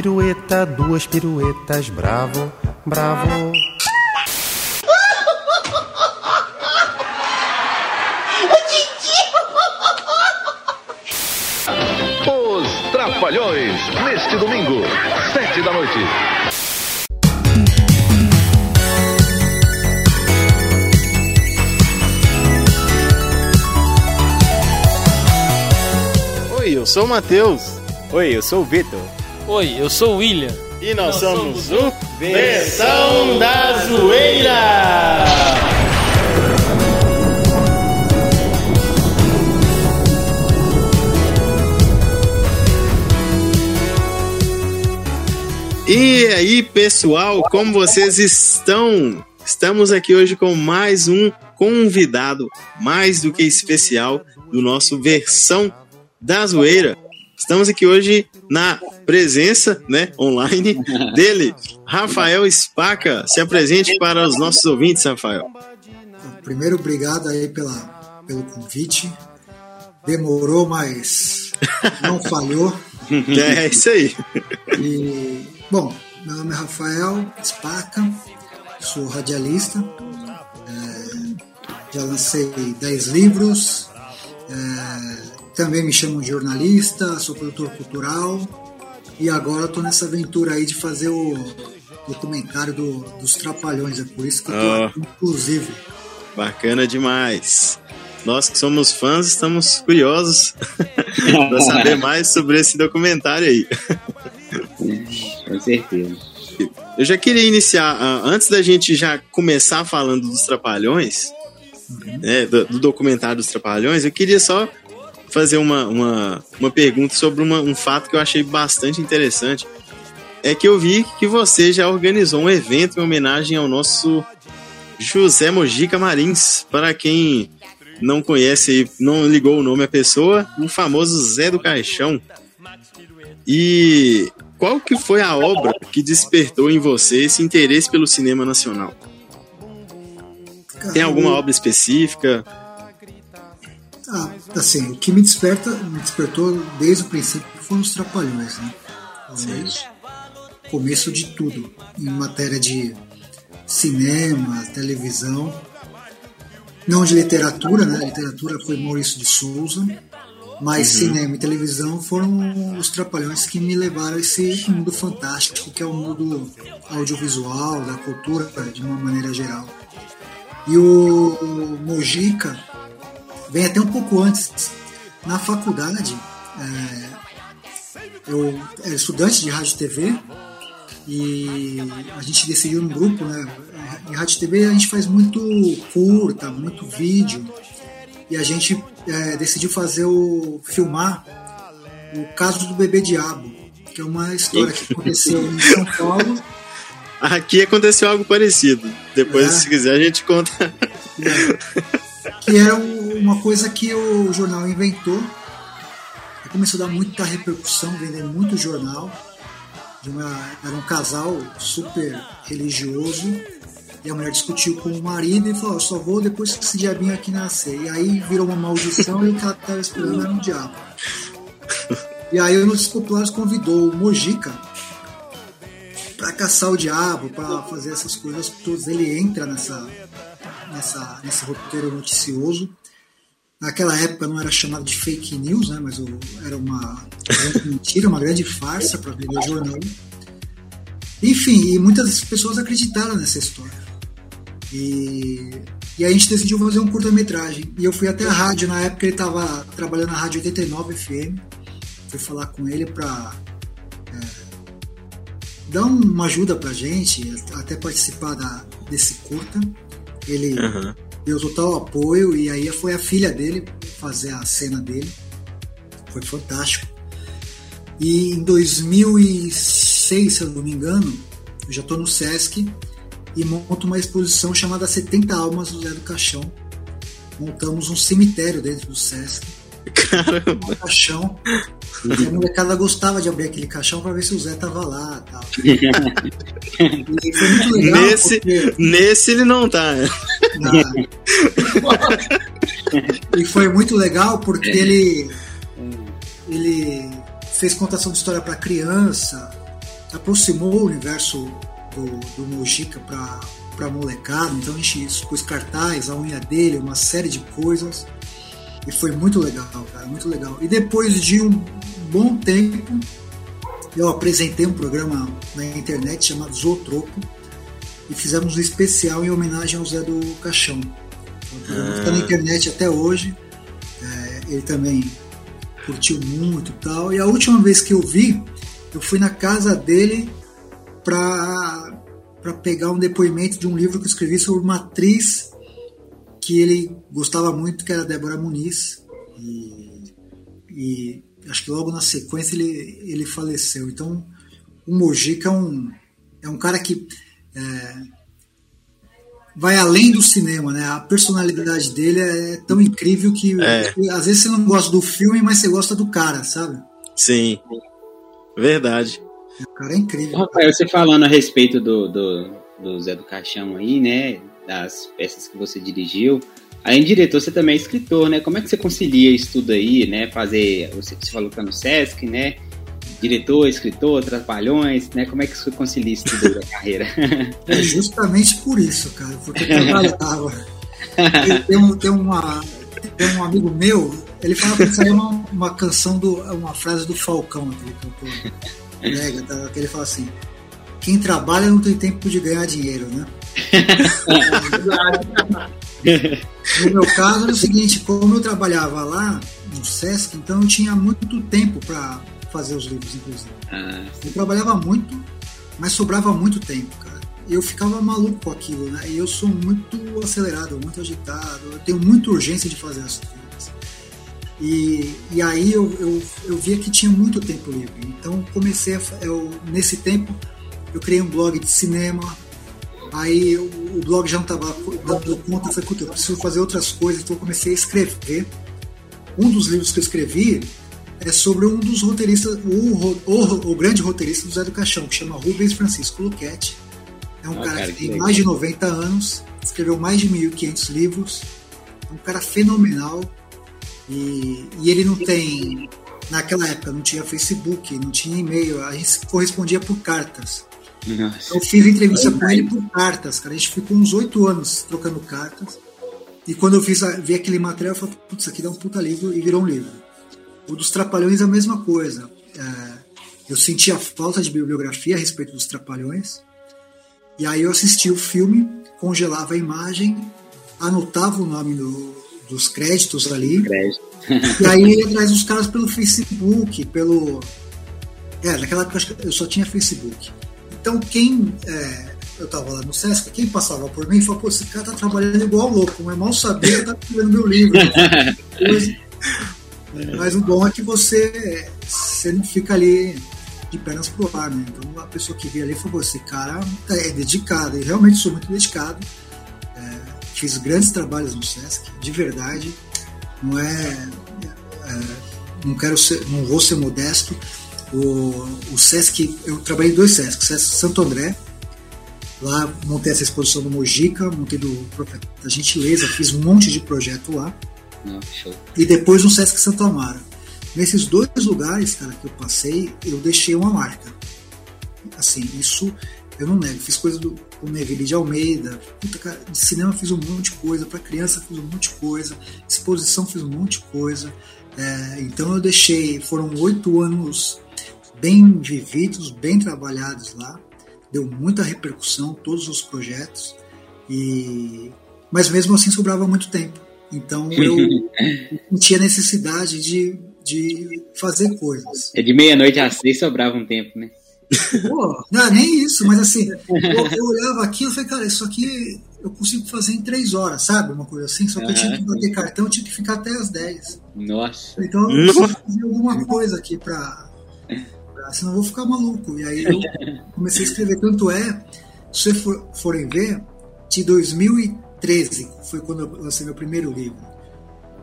pirueta, duas piruetas, bravo, bravo. Os Trapalhões, neste domingo, sete da noite. Oi, eu sou o Matheus. Oi, eu sou o Vitor. Oi, eu sou o William. E nós, somos, o Versão da Zoeira. E aí, pessoal, como vocês estão? Estamos aqui hoje com mais um convidado mais do que especial do nosso Versão da Zoeira. Estamos aqui hoje na presença, né, online dele, Rafael Spaca. Se apresente para os nossos ouvintes, Rafael. Primeiro, obrigado aí pela, pelo convite. Demorou, mas não falhou. É isso aí. E, bom, meu nome é Rafael Spaca, sou radialista, é, já lancei 10 livros, é, também me chamam de jornalista, sou produtor cultural e agora estou nessa aventura aí de fazer o documentário do, dos Trapalhões, é por isso que eu tô Oh. aqui, inclusive. Bacana demais. Nós que somos fãs estamos curiosos para saber mais sobre esse documentário aí. Com certeza. Eu já queria iniciar, ah, antes da gente já começar falando dos Trapalhões, né, do, do documentário dos Trapalhões, eu queria só fazer uma, uma, uma pergunta sobre uma- um fato que eu achei bastante interessante. É que eu vi que você já organizou um evento em homenagem ao nosso José Mojica Marins. Para quem não conhece não ligou o nome à pessoa, o famoso Zé do Caixão. E qual que foi a obra que despertou em você esse interesse pelo cinema nacional? Tem alguma obra específica? Ah, assim, o que me desperta, me despertou desde o princípio foram os trapalhões, né? Foi o começo de tudo, em matéria de cinema, televisão, não de literatura, né? Literatura foi Maurício de Souza, mas cinema e televisão foram os trapalhões que me levaram a esse mundo fantástico que é o mundo audiovisual, da cultura, de uma maneira geral. E o Mojica vem até um pouco antes. Na faculdade, é, eu era estudante de rádio e TV e a gente decidiu num grupo, né? Em rádio e TV a gente faz muito curta, muito vídeo e a gente é, decidiu fazer o filmar o caso do bebê diabo, que é uma história que aconteceu em São Paulo. Aqui aconteceu algo parecido. Depois, É. se quiser, a gente conta. Que era um- uma coisa que o jornal inventou. E começou a dar muita repercussão, vender muito jornal. Uma- era um casal super religioso. E a mulher discutiu com o marido e falou: Eu só vou depois que esse diabinho aqui nascer. E aí virou uma maldição e o que ela estava esperando era um diabo. E aí o Notícias Populares convidou o Mojica para caçar o diabo, para fazer essas coisas todas. Ele entra nessa, nessa, nesse roteiro noticioso. Naquela época não era chamado de fake news, né, mas era uma grande mentira, uma grande farsa para vender jornal. Enfim, e muitas pessoas acreditaram nessa história. E, e a gente decidiu fazer um curta-metragem. E eu fui até a rádio, na época ele estava trabalhando na Rádio 89 FM. Fui falar com ele para dar uma ajuda pra gente, até participar da, desse curta. Ele Aham. deu total apoio e aí foi a filha dele fazer a cena dele. Foi fantástico. E em 2006, se eu não me engano, eu já estou no Sesc e monto uma exposição chamada 70 Almas do Zé do Caixão. Montamos um cemitério dentro do Sesc. Um caixão. E a molecada gostava de abrir aquele caixão para ver se o Zé tava lá tal. E foi muito legal. Nesse, porque- nesse ele não tá. né? e foi muito legal porque ele ele fez contação de história para criança aproximou o universo do, do Mojica para para molecada, então a gente expôs cartaz, a unha dele, uma série de coisas. E foi muito legal, cara, muito legal. E depois de um bom tempo, eu apresentei um programa na internet chamado Zootropo e fizemos um especial em homenagem ao Zé do Caixão. O programa está na ah. internet até hoje. É, ele também curtiu muito e tal. E a última vez que eu vi, eu fui na casa dele para para pegar um depoimento de um livro que eu escrevi sobre uma atriz que ele gostava muito, que era Débora Muniz. E, e acho que logo na sequência ele, ele faleceu. Então, o Mojica é um, é um cara que é, vai além do cinema, né? A personalidade dele é tão incrível que, é. às vezes você não gosta do filme, mas você gosta do cara, sabe? Sim, verdade. O cara é incrível. Rafael, você falando a respeito do, do, do Zé do Caixão aí, né? Das peças que você dirigiu. Além de diretor, você também é escritor, né? Como é que você concilia isso tudo aí, né? Fazer. Você, você falou que tá no Sesc, né? Diretor, escritor, trapalhões, né? Como é que você concilia isso tudo da carreira? É justamente por isso, cara, porque eu trabalhava. tem, um, tem, uma, tem um amigo meu, ele fala que é uma, uma canção, do, uma frase do Falcão, aquele cantor tá? que ele fala assim: quem trabalha não tem tempo de ganhar dinheiro, né? No meu caso era o seguinte, como eu trabalhava lá no Sesc, então eu tinha muito tempo para fazer os livros, inclusive. Ah. Eu trabalhava muito, mas sobrava muito tempo, cara. Eu ficava maluco com aquilo, né? E eu sou muito acelerado, muito agitado, eu tenho muita urgência de fazer as coisas. E, e aí eu, eu, eu via que tinha muito tempo livre. Então comecei a, eu, nesse tempo eu criei um blog de cinema. Aí o blog já não estava dando conta, eu falei, eu preciso fazer outras coisas, então eu comecei a escrever. Um dos livros que eu escrevi é sobre um dos roteiristas, o, o, o grande roteirista do Zé do Caixão, que chama Rubens Francisco Luquete. É um ah, cara, cara, que tem mais de 90 anos, escreveu mais de 1.500 livros, é um cara fenomenal. E, e ele não tem. Naquela época não tinha Facebook, não tinha e-mail, a gente correspondia por cartas. Nossa. Eu fiz entrevista com ele por cartas, cara. A gente ficou uns oito anos trocando cartas. E quando eu fiz, vi aquele material, eu falei, putz, isso aqui dá um puta livro e virou um livro. O dos Trapalhões é a mesma coisa. É, eu sentia falta de bibliografia a respeito dos Trapalhões. E aí eu assisti o filme, congelava a imagem, anotava o nome do, dos créditos ali. Crédito. e aí ele atrás dos caras pelo Facebook, pelo. É, naquela época eu só tinha Facebook. Então quem. É, eu tava lá no Sesc, quem passava por mim falou, pô, esse cara tá trabalhando igual louco, mas mal sabia que tá escrevendo meu livro. mas o bom é que você, você não fica ali de pernas pro ar, né? Então a pessoa que vê ali falou, esse cara é dedicado, e realmente sou muito dedicado fiz grandes trabalhos no Sesc, de verdade. Não é, é não quero ser, não vou ser modesto. O, o Sesc, eu trabalhei em dois Sesc, Sesc Santo André, lá montei essa exposição do Mojica, montei do Profeta da Gentileza, fiz um monte de projeto lá. Não, e depois no Sesc Santo Amaro. Nesses dois lugares, cara, que eu passei, eu deixei uma marca. Assim, isso eu não nego. Fiz coisa do, com Neville de Almeida. Puta, cara, de cinema fiz um monte de coisa, para criança fiz um monte de coisa, exposição fiz um monte de coisa. É, então eu deixei, foram oito anos bem vividos, bem trabalhados lá. Deu muita repercussão, todos os projetos. E mas mesmo assim sobrava muito tempo. Então eu não tinha necessidade de, de fazer coisas. É de meia-noite às seis sobrava um tempo, né? Pô, não, nem isso, mas assim, eu, eu olhava aquilo e falei, cara, isso aqui eu consigo fazer em três horas, sabe? Uma coisa assim, só que eu tinha que bater cartão, eu tinha que ficar até as 10. Nossa. Então eu preciso fazer alguma coisa aqui pra. Senão eu vou ficar maluco. E aí eu comecei a escrever. Tanto é, se vocês for, forem ver, de 2013, foi quando eu lancei meu primeiro livro,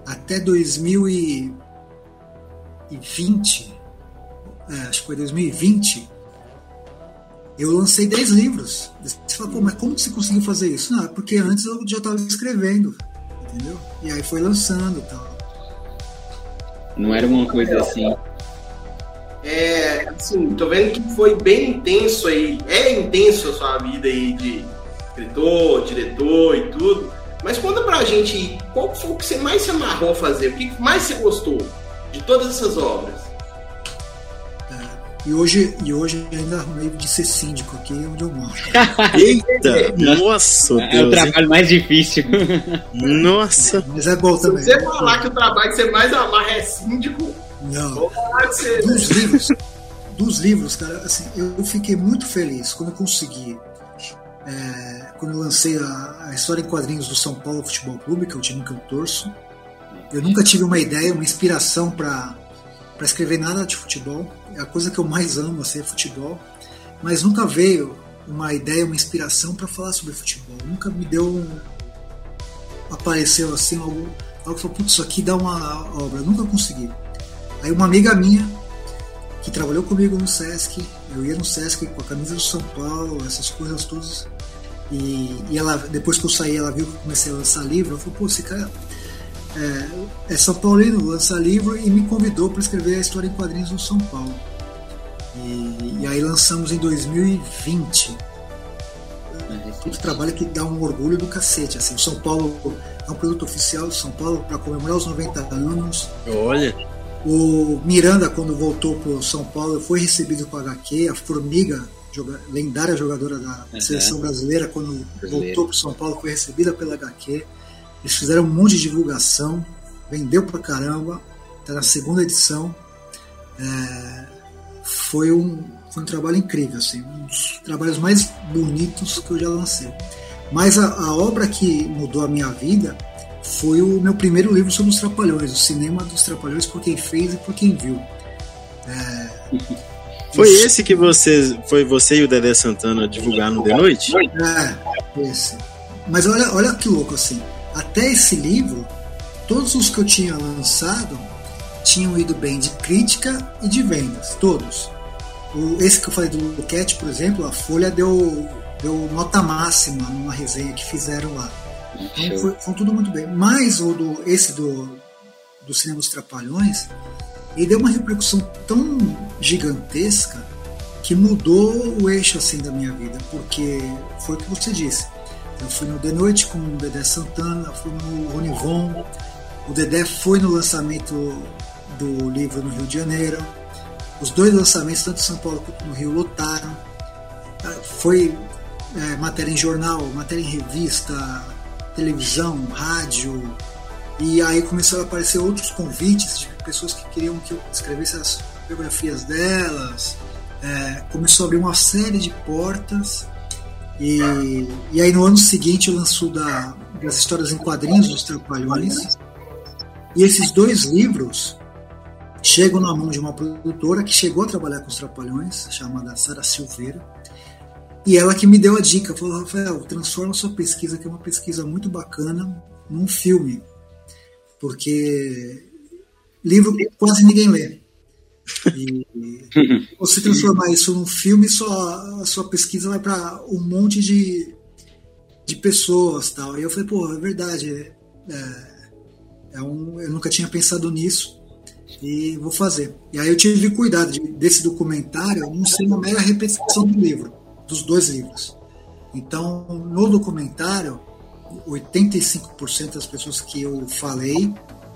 até 2020, é, acho que foi 2020 eu lancei 10 livros. Você fala, pô, mas como você conseguiu fazer isso? Não, é porque antes eu já estava escrevendo, entendeu? E aí foi lançando e tal. Não era uma coisa assim. É, assim, tô vendo que foi bem intenso aí. É intenso a sua vida aí de escritor, diretor e tudo. Mas conta pra gente qual foi o que você mais se amarrou a fazer, o que mais você gostou de todas essas obras. E hoje, e hoje ainda arrumei de ser síndico aqui onde eu moro. Eita! Nossa, Deus, É o trabalho hein? mais difícil. Nossa! Mas é bom também. Se você falar que o trabalho que você mais amarra é síndico, não. Dos livros, dos livros, cara, assim, eu fiquei muito feliz quando eu consegui. É, quando eu lancei a, a, história em quadrinhos do São Paulo Futebol Clube, que é o time que eu torço. Eu nunca tive uma ideia, uma inspiração para para escrever nada de futebol. É a coisa que eu mais amo, assim, é futebol. Mas nunca veio uma ideia, uma inspiração para falar sobre futebol. Nunca me deu um... apareceu assim algo, algo que falou, putz, isso aqui dá uma obra. Eu nunca consegui. Aí uma amiga minha que trabalhou comigo no Sesc, eu ia no Sesc com a camisa do São Paulo, essas coisas todas. E, e ela, depois que eu saí, ela viu que eu comecei a lançar livro. Ela falou, pô, esse cara é, é São Paulino, lança livro e me convidou para escrever a história em quadrinhos no São Paulo. E, e aí lançamos em 2020. Um trabalho que dá um orgulho do cacete. Assim, São Paulo é um produto oficial de São Paulo para comemorar os 90 anos. Olha. O Miranda, quando voltou para São Paulo, foi recebido com a HQ. A Formiga, joga, lendária jogadora da uhum. seleção brasileira, quando Brasileiro. voltou para São Paulo, foi recebida pela HQ. Eles fizeram um monte de divulgação, vendeu pra caramba, tá na segunda edição. É, foi, um, foi um trabalho incrível, assim, um dos trabalhos mais bonitos que eu já lancei. Mas a, a obra que mudou a minha vida foi o meu primeiro livro sobre os Trapalhões, o cinema dos Trapalhões por quem fez e por quem viu. É, foi isso... esse que você, foi você e o Dedé Santana divulgar no The Noite? É, esse. Mas olha, olha que louco assim até esse livro, todos os que eu tinha lançado tinham ido bem de crítica e de vendas, todos. O, esse que eu falei do Luquete, por exemplo, a Folha deu, deu nota máxima numa resenha que fizeram lá. Então foi, foi, tudo muito bem. Mas o do, esse do, do Cinema dos Trapalhões, ele deu uma repercussão tão gigantesca que mudou o eixo assim da minha vida, porque foi o que você disse. Eu fui no The Noite com o Dedé Santana, fui no Ronivon. O Dedé foi no lançamento do livro no Rio de Janeiro. Os dois lançamentos, tanto em São Paulo quanto no Rio, lotaram. Foi é, matéria em jornal, matéria em revista, televisão, rádio. E aí começaram a aparecer outros convites de pessoas que queriam que eu escrevesse as biografias delas. É, começou a abrir uma série de portas e, e aí no ano seguinte lançou da, das histórias em quadrinhos dos Trapalhões. E esses dois livros chegam na mão de uma produtora que chegou a trabalhar com os Trapalhões, chamada Sara Silveira. E ela que me deu a dica, falou, Rafael, transforma sua pesquisa, que é uma pesquisa muito bacana, num filme. Porque livro quase ninguém lê. E você transformar isso num filme, só, a sua pesquisa vai para um monte de, de pessoas tal. E eu falei, pô, é verdade. É, é um, eu nunca tinha pensado nisso e vou fazer. E aí eu tive cuidado de, desse documentário não ser uma mera repetição do livro, dos dois livros. Então, no documentário, 85% das pessoas que eu falei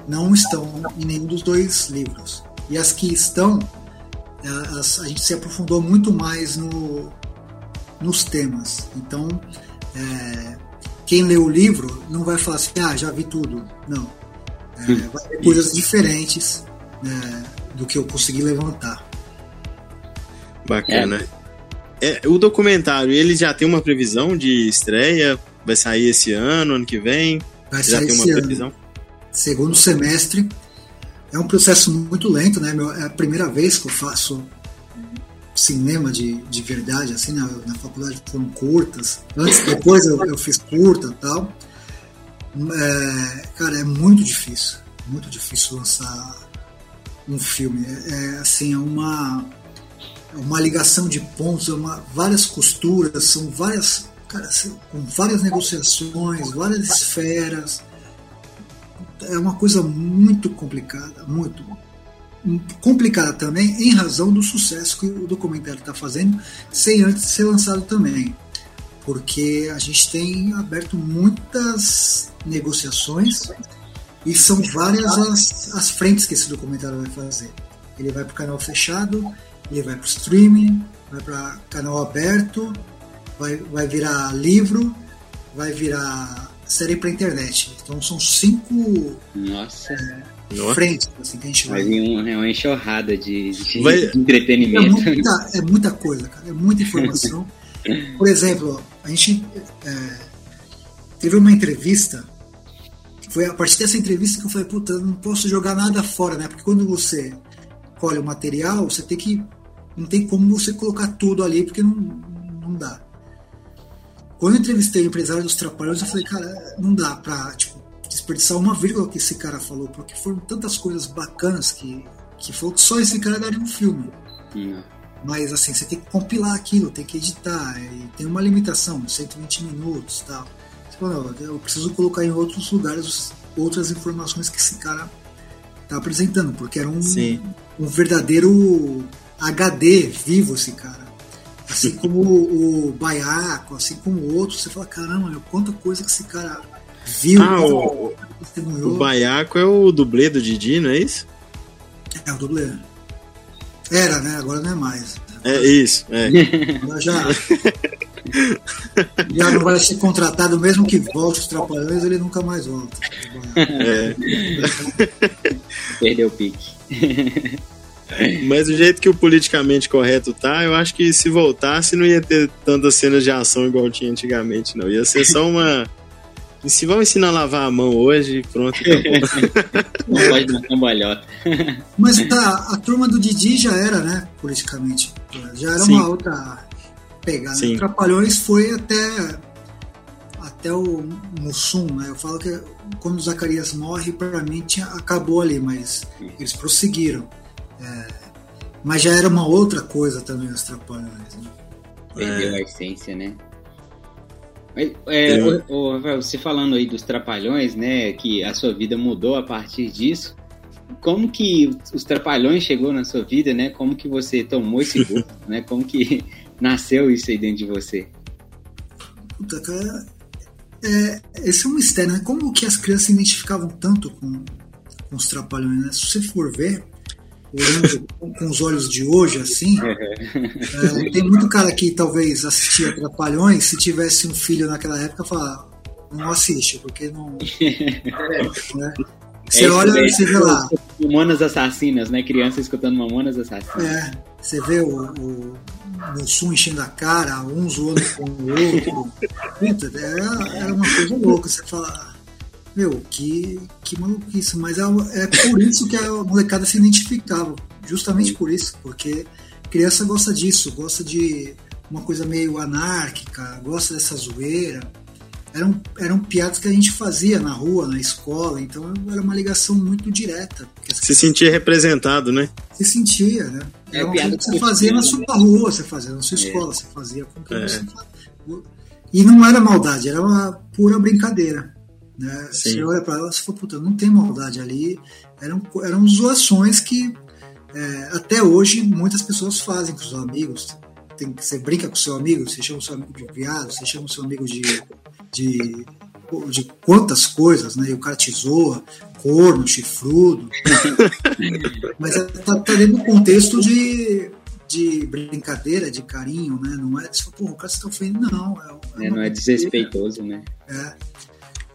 não estão em nenhum dos dois livros. E as que estão, as, a gente se aprofundou muito mais no, nos temas. Então, é, quem lê o livro não vai falar assim, ah, já vi tudo. Não. É, vai ter coisas diferentes né, do que eu consegui levantar. Bacana. É. é, o documentário, ele já tem uma previsão de estreia? Vai sair esse ano, ano que vem? Vai já tem uma previsão? Ano. Segundo semestre é um processo muito lento, né? É a primeira vez que eu faço cinema de, de verdade, assim, na, na faculdade foram curtas. Antes, depois eu, eu fiz curta e tal. É, cara, é muito difícil, muito difícil lançar um filme. É, é assim, é uma, uma ligação de pontos, é uma, várias costuras, são várias, cara, com várias negociações, várias esferas é uma coisa muito complicada, muito. complicada também em razão do sucesso que o documentário está fazendo, sem antes ser lançado também. Porque a gente tem aberto muitas negociações e são várias as, as frentes que esse documentário vai fazer. Ele vai para o canal fechado, ele vai para o streaming, vai para canal aberto, vai, vai virar livro, vai virar série para internet. Então são cinco Nossa. É, Nossa. frentes assim, que a gente Vai vai. vir uma, uma enxurrada de, de Vai- É entretenimento. muita, é muita coisa, cara. É muita informação. Por exemplo, a gente é, teve uma entrevista. Foi a partir dessa entrevista que eu falei, puta, eu não posso jogar nada fora, né? Porque quando você colhe o material, você tem que. Não tem como você colocar tudo ali, porque não, não dá. Quando eu entrevistei o empresário dos Trapalhões, eu falei, cara, não dá pra tipo, desperdiçar uma vírgula que esse cara falou, porque foram tantas coisas bacanas que, que falou que só esse cara daria um filme. Hum, Mas assim, você tem que compilar aquilo, tem que editar, e tem uma limitação, 120 minutos e tal. Você fala, eu preciso colocar em outros lugares outras informações que esse cara tá apresentando, porque era um, Sim. um verdadeiro HD vivo esse cara. Assim como o, o Baiaco, assim como outros, você fala, caramba, meu, quanta coisa que esse cara viu, Ah, o-. O Baiaco é o dublê do Didi, não é isso? É o dublê. Era, né? Agora não é mais. É isso, é. Agora já, já não vai ser contratado, mesmo que volte os trapalhões, ele nunca mais volta. é. Perdeu o pique. Mas do jeito que o politicamente correto tá, eu acho que se voltasse não ia ter tantas cenas de ação igual tinha antigamente, não. Ia ser só uma. E se vão ensinar a lavar a mão hoje, pronto, acabou. Não pode dar cambalhota. Mas a, a turma do Didi já era, né, politicamente. Já era Sim. uma outra pegada. Sim. Trapalhões foi até até o Mussum, né? Eu falo que quando o Zacarias morre, pra mim tinha, acabou ali, mas eles prosseguiram. É, mas já era uma outra coisa também os Trapalhões. Né? Perdeu a essência, né? Mas, é, É. ô, Rafael, você falando aí dos trapalhões, né? Que a sua vida mudou a partir disso. Como que os trapalhões chegou na sua vida, né? Como que você tomou esse gosto, né? Como que nasceu isso aí dentro de você? Puta, cara, é, esse é um mistério, né? Como que as crianças se identificavam tanto com, com os trapalhões, né? Se você for ver, olhando com, os olhos de hoje, assim, é, tem muito cara que talvez assistia Trapalhões, se tivesse um filho naquela época, falar, não assiste, porque não. né? Você É olha, você vê lá, Mamonas Assassinas, né? Criança escutando Mamonas Assassinas. É, você vê o, o Mussum enchendo a cara, um zoando com o outro. Puta, era, era uma coisa louca. Você fala, meu, que, que maluquice. Mas é, é por isso que a molecada se identificava. Justamente por isso, porque criança gosta disso, gosta de uma coisa meio anárquica, gosta dessa zoeira. Eram, eram piadas que a gente fazia na rua, na escola, então era uma ligação muito direta. Se sentir representado, né? se sentia, né? É, Era uma piada coisa que você fazia na né? sua rua, você fazia na sua É. escola, você fazia com quem É. você fazia. E não era maldade, era uma pura brincadeira. Né? Sim. Você olha pra ela e fala, puta, não tem maldade ali. Eram, eram zoações que é, até hoje muitas pessoas fazem com os amigos. Tem, você brinca com seu amigo, você chama o seu amigo de viado, você chama o seu amigo de, de, de quantas coisas, né? E o cara te zoa, corno, chifrudo. Mas é- tá, tá dentro do contexto de, de brincadeira, de carinho, né? Não é, pô, o cara se tá ofendendo, não. É, né? uma Não é desrespeitoso, né? É,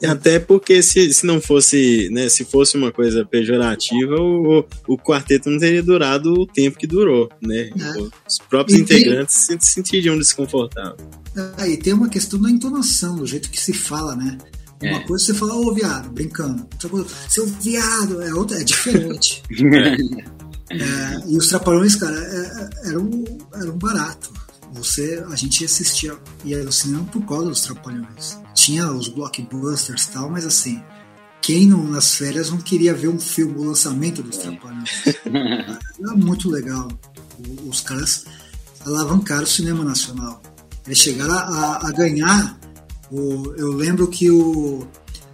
Até porque se, se não fosse, né, se fosse uma coisa pejorativa, o, o quarteto não teria durado o tempo que durou, né? É. Os próprios E tem- integrantes se sentiriam desconfortáveis. Aí É, tem uma questão da entonação, do jeito que se fala, né? Uma É. coisa você fala, ô viado, brincando. Outra coisa, seu viado, é outra, é diferente. É, e os trapalhões, cara, é, é, era, um, era um barato. Você, a gente assistia, ia ao cinema por causa dos trapalhões. Tinha os blockbusters e tal, mas assim, quem não, nas férias não queria ver um filme, o lançamento dos trapalhões? Era muito legal. O- Os caras alavancaram o cinema nacional. Eles chegaram a, a- ganhar. O, eu lembro que o.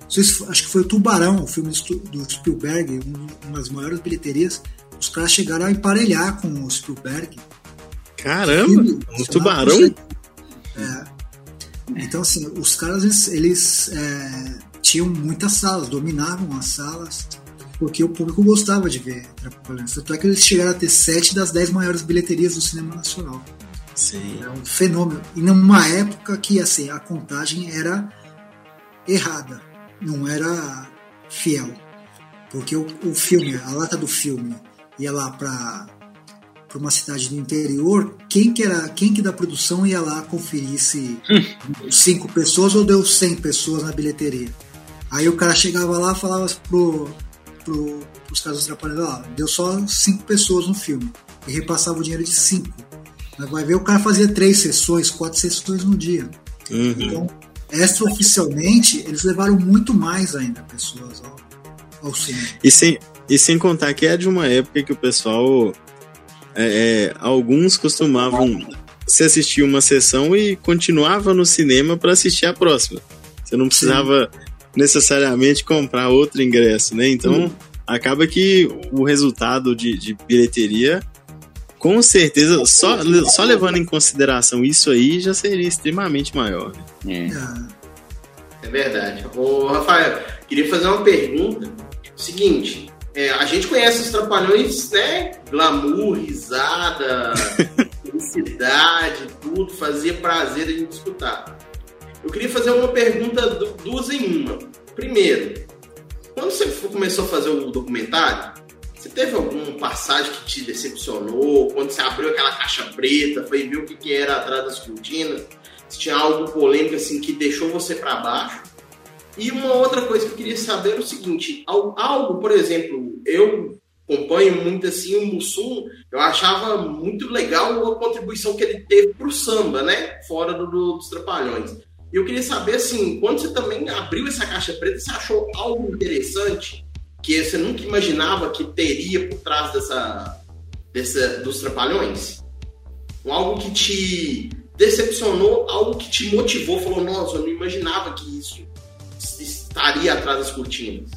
não sei se foi- acho que foi o Tubarão, o filme do Spielberg, um- uma das maiores bilheterias. os caras chegaram a emparelhar com o Spielberg. Caramba, um tubarão? É. Então, assim, os caras, eles, eles é, tinham muitas salas, dominavam as salas, porque o público gostava de ver Trapalhões. Tanto é que eles chegaram a ter sete das dez maiores bilheterias do cinema nacional. Sim. É um fenômeno. E numa época que, assim, a contagem era errada, não era fiel. Porque o, o filme, a lata do filme, ia lá para para uma cidade do interior, quem que era, quem que da produção ia lá conferir se cinco pessoas ou deu 100 pessoas na bilheteria. Aí o cara chegava lá, falava pro, pro os caras dos trapalhões, ó, deu só cinco pessoas no filme e repassava o dinheiro de cinco. Mas vai ver o cara fazia três sessões, quatro sessões no dia. Uhum. Então, extraoficialmente, eles levaram muito mais ainda pessoas ao, ao cinema. E sem, e sem contar que é de uma época que o pessoal. É, é, alguns costumavam se assistir uma sessão e continuava no cinema para assistir a próxima. Você não precisava necessariamente comprar outro ingresso, né? Então acaba que o resultado de, de bilheteria, com certeza, só, só levando em consideração isso aí, já seria extremamente maior. né? É. É verdade. Ô, Rafael, queria fazer uma pergunta. Seguinte, é, a gente conhece os trapalhões, né? Glamour, risada, felicidade, tudo, fazia prazer a gente escutar. Eu queria fazer uma pergunta du- duas em uma. Primeiro, quando você começou a fazer o documentário, você teve alguma passagem que te decepcionou? Quando você abriu aquela caixa preta, foi ver o que, que era atrás das cortinas? Se tinha algo polêmico assim que deixou você para baixo? E uma outra coisa que eu queria saber é o seguinte: al- algo, por exemplo, eu acompanho muito assim o Mussum, eu achava muito legal a contribuição que ele teve pro samba, né? Fora do, do- dos Trapalhões. E eu queria saber assim, quando você também abriu essa caixa preta, você achou algo interessante que você nunca imaginava que teria por trás dessa, dessa dos Trapalhões? Algo que te decepcionou, algo que te motivou, falou, nossa, eu não imaginava que isso estaria atrás das cortinas.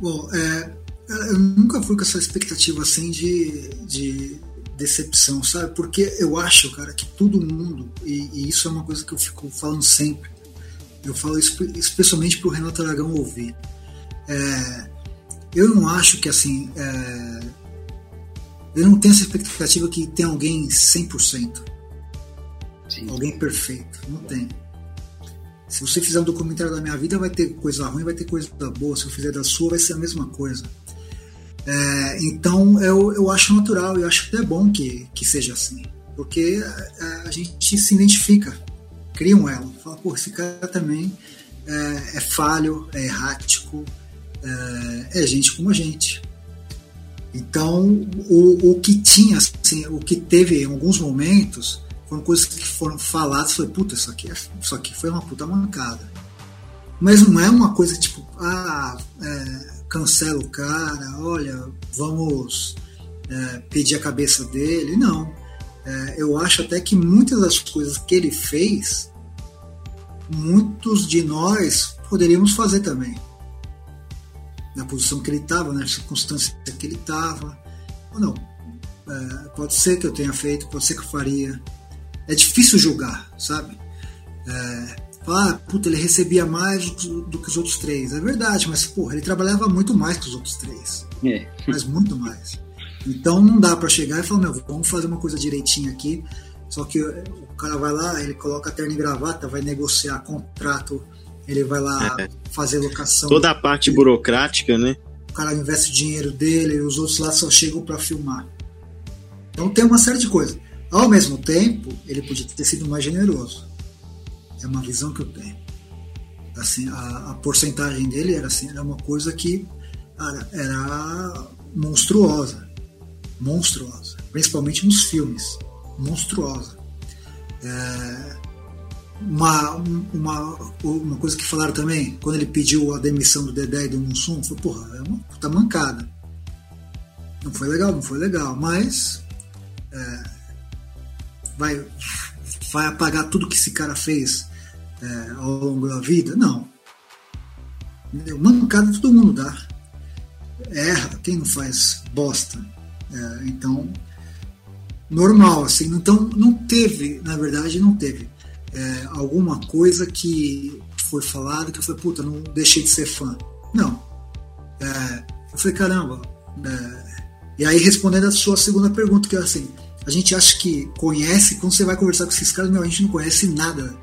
Bom, é, eu nunca fui com essa expectativa assim de, de decepção, sabe? Porque eu acho, cara, que todo mundo, e, e isso é uma coisa que eu fico falando sempre, eu falo isso especialmente pro Renato Aragão ouvir. É, eu não acho que assim. É, eu não tenho essa expectativa que tem alguém 100%, Sim. alguém perfeito. Não tem. Se você fizer um documentário da minha vida, vai ter coisa ruim, vai ter coisa boa. Se eu fizer da sua, vai ser a mesma coisa. É, então eu, eu acho natural, eu acho até bom que, que seja assim. Porque a, a gente se identifica, cria um elo. Fala, pô, esse cara também é, é falho, é errático, é, é gente como a gente. Então, o, o que tinha, assim, o que teve em alguns momentos, foram coisas que foram faladas, foi puta, isso aqui, é- isso aqui foi uma puta mancada. Mas não é uma coisa tipo, ah, é, cancela o cara, olha, vamos é, pedir a cabeça dele. Não. É, eu acho até que muitas das coisas que ele fez, muitos de nós poderíamos fazer também. Na posição que ele estava, na circunstância que ele estava. Ou não. É, pode ser que eu tenha feito, pode ser que eu faria. É difícil julgar, sabe? É, falar, ah, puta, ele recebia mais do, que os outros três. É verdade, mas porra, ele trabalhava muito mais que os outros três. É. Mas muito mais. Então não dá pra chegar e falar, meu, vamos fazer uma coisa direitinho aqui. Só que o cara vai lá, ele coloca a terno e gravata, vai negociar contrato, ele vai lá fazer locação. Toda a parte burocrática, né? O cara investe o dinheiro dele, os outros lá só chegam pra filmar. Então tem uma série de coisas. Ao mesmo tempo, ele podia ter sido mais generoso. É uma visão que eu tenho. Assim, a, a porcentagem dele era assim, era uma coisa que cara, era monstruosa, monstruosa, principalmente nos filmes, monstruosa. É, uma, uma, uma coisa que falaram também, quando ele pediu a demissão do Dedé e do Mussum, foi, porra, é uma puta mancada. Não foi legal, não foi legal, mas é, vai, vai apagar tudo que esse cara fez é, ao longo da vida? Não. Mancada todo mundo dá. erra, quem não faz bosta? É, então, normal, assim. Então, não teve, na verdade, não teve é, alguma coisa que foi falada que eu falei, puta, não deixei de ser fã. Não. É, eu falei, caramba. É, e aí, respondendo a sua segunda pergunta, que é assim, a gente acha que conhece, quando você vai conversar com esses caras, meu, a gente não conhece nada.